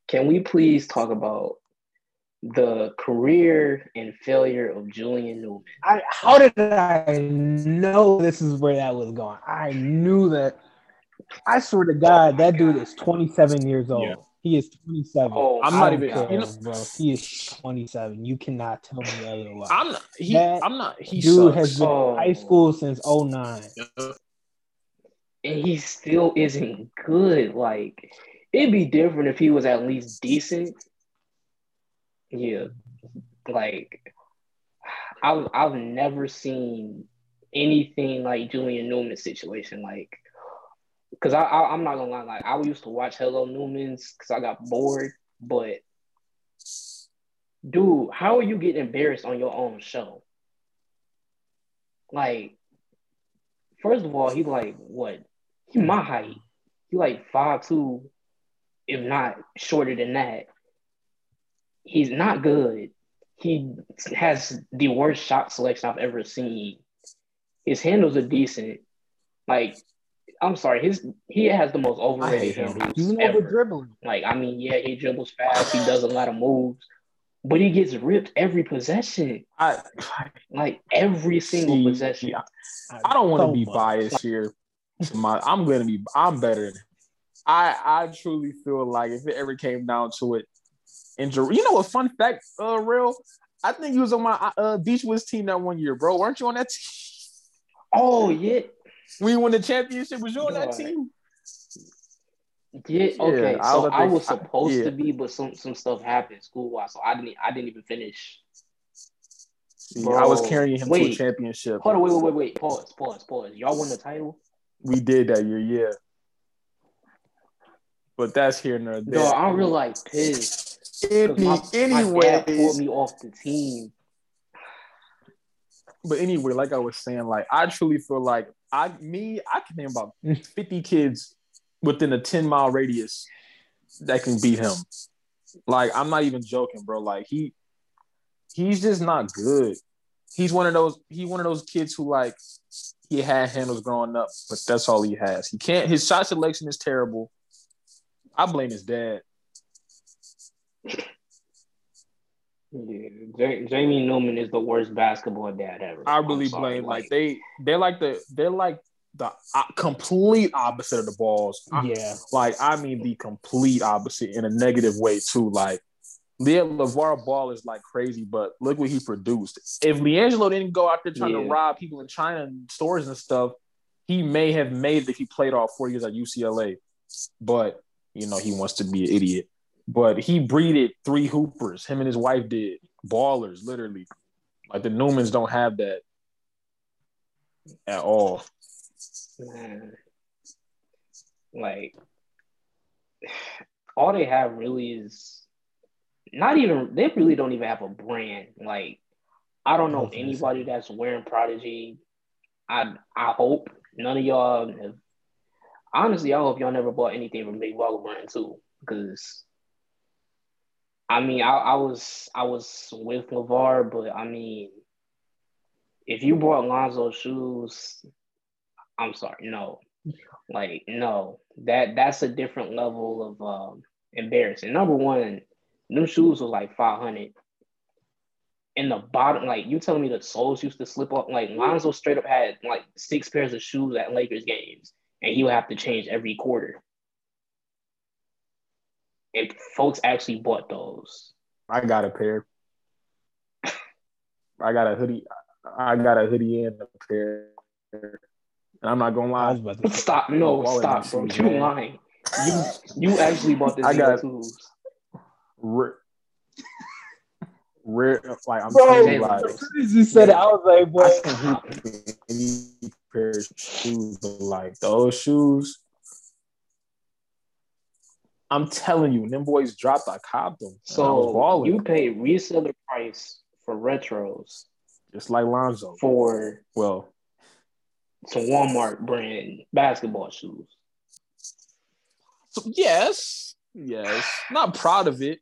Can we please talk about the career and failure of Julian Newman? I, how did I know this is where that was going? I knew that. I swear to God, that dude is 27 years old. Yeah. He is 27. Oh, I'm not don't even- care, you know- bro. He is 27. You cannot tell me otherwise. I'm not. He, That I'm not. He dude sucks. has been Oh. in high oh. school since 09. and he still isn't good. Like it'd be different if he was at least decent. Yeah, like I've I've never seen anything like Julian Newman's situation. Like, cause I, I I'm not gonna lie, like I used to watch Hello Newman's because I got bored, but dude, how are you getting embarrassed on your own show? Like, first of all, he like what? He my height. He like five two, if not shorter than that. He's not good. He has the worst shot selection I've ever seen. His handles are decent. Like, I'm sorry, his he has the most overrated hate him. handles Even over ever. dribbling. Like, I mean, yeah, he dribbles fast. He does a lot of moves, but he gets ripped every possession. I, Like every single See, possession. yeah. I don't want to So be much. biased here. To my, I'm gonna be. I'm better. Than, I I truly feel like if it ever came down to it, injury. You know what? Fun fact, uh, real. I think you was on my uh Beachwoods team that one year, bro. Weren't you on that team? Oh yeah, We won the championship. Was you on that team? yeah. Okay, I so was I was supposed yeah. to be, but some some stuff happened school wise, so I didn't I didn't even finish. See, I was carrying him to a championship. Hold on, wait, wait, wait, wait. Pause, pause, pause. Y'all won the title. We did that year, yeah. But that's here nor there. No, I'm real like pissed. 'cause Any, My, my dad anyway, pulled me off the team. But anyway, like I was saying, like I truly feel like I me I can name about mm. fifty kids within a ten mile radius that can beat him. Like I'm not even joking, bro. Like he he's just not good. He's one of those he one of those kids who like he had handles growing up, but that's all he has. He can't. His shot selection is terrible. I blame his dad. Yeah, Ja- Jamie Newman is the worst basketball dad ever. I really blame like they they're like the they're like the uh, complete opposite of the balls. I- Yeah. like I mean the complete opposite in a negative way too. Like Leah LeVar Ball is like crazy, but look what he produced. If LiAngelo didn't go out there trying to rob people in China and stores and stuff, he may have made it if he played all four years at UCLA. But you know, he wants to be an idiot. But he breeded three hoopers. Him and his wife did ballers, literally. Like the Newmans don't have that. at all. Man. Like all they have really is not even they really don't even have a brand. Like I don't know anybody that's wearing Prodigy. I I hope none of y'all have honestly I hope y'all never bought anything from Big Baller brand too. Because I mean I, I was I was with LeVar, but I mean if you bought Lonzo shoes, I'm sorry, no. Like, no. That that's a different level of um embarrassing. Number one, new shoes was like 500. In the bottom, like you telling me the soles used to slip off. Like Lonzo straight up had like six pairs of shoes at Lakers games, and he would have to change every quarter. And folks actually bought those. I got a pair. I got a hoodie. I got a hoodie and a pair. And I'm not gonna lie. Stop! No, stop, bro. You lying. You you actually bought this. I got tools. Rare, rare, like I'm bro, saying, like, as soon as you said it, I was like, boy, any pair of shoes, but like those shoes. I'm telling you, them boys dropped. I copped them. So you pay reseller price for retros, just like Lonzo. For well, some Walmart brand basketball shoes. So, yes, yes. Not proud of it,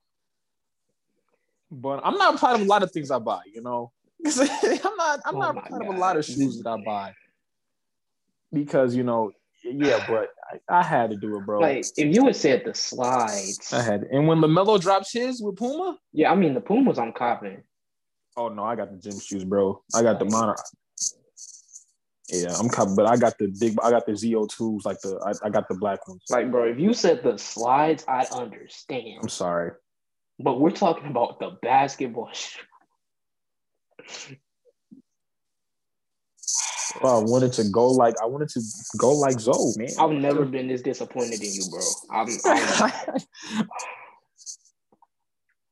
but I'm not proud of a lot of things I buy. You know, I'm not. I'm oh not proud God. of a lot of shoes that I buy because you know, yeah. But I, I, had to do it, bro. Like if you had said the slides, I had. And when Lamelo drops his with Puma, yeah, I mean the Pumas I'm copping. Oh no, I got the gym shoes, bro. I got the mono. Yeah, I'm coming, but I got the big. I got the ZO2s, like the. I, I got the black ones. Like, bro, if you said the slides, I understand. I'm sorry, but we're talking about the basketball. Well, I wanted to go like I wanted to go like Zoe, man. I've never been this disappointed in you, bro. I'm, I'm,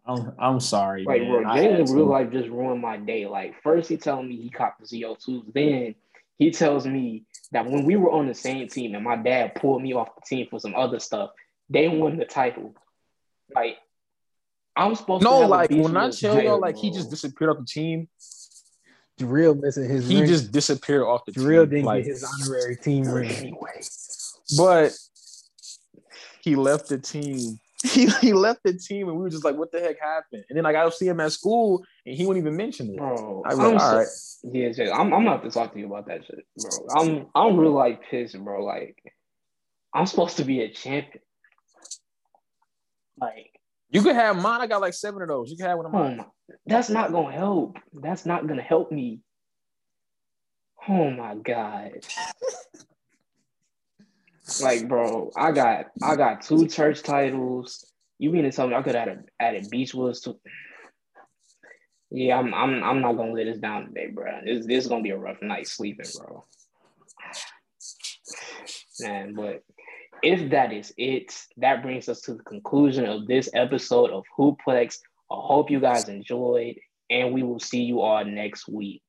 I'm, I'm sorry. Like, bro, Jalen real life just ruined my day. Like, first he telling me he copped the ZO2s, then he tells me that when we were on the same team and my dad pulled me off the team for some other stuff, they won the title. Like, I'm supposed no, to. No, like when I tell y'all, like he just disappeared off the team. Jarrell missing his. He ring. just disappeared off the Jarrell team. didn't like, get his honorary team ring anyway. But he left the team he, he left the team and we were just like, what the heck happened? And then like I see him at school and he wouldn't even mention it. Bro, I was like, all right. Yeah, Jay, I'm, I'm gonna have to talk to you about that shit, bro. I'm I'm really like pissed, bro. Like I'm supposed to be a champion. Like you could have mine. I got like seven of those. You can have one of mine. Oh that's not gonna help. That's not gonna help me. Oh my god. Like, bro, I got I got two church titles. You mean to tell me I could have added, added Beachwoods to? Yeah, I'm I'm I'm not gonna let this down today, bro. This this is gonna be a rough night sleeping, bro. Man, but if that is it, that brings us to the conclusion of this episode of Hooplex. I hope you guys enjoyed, and we will see you all next week.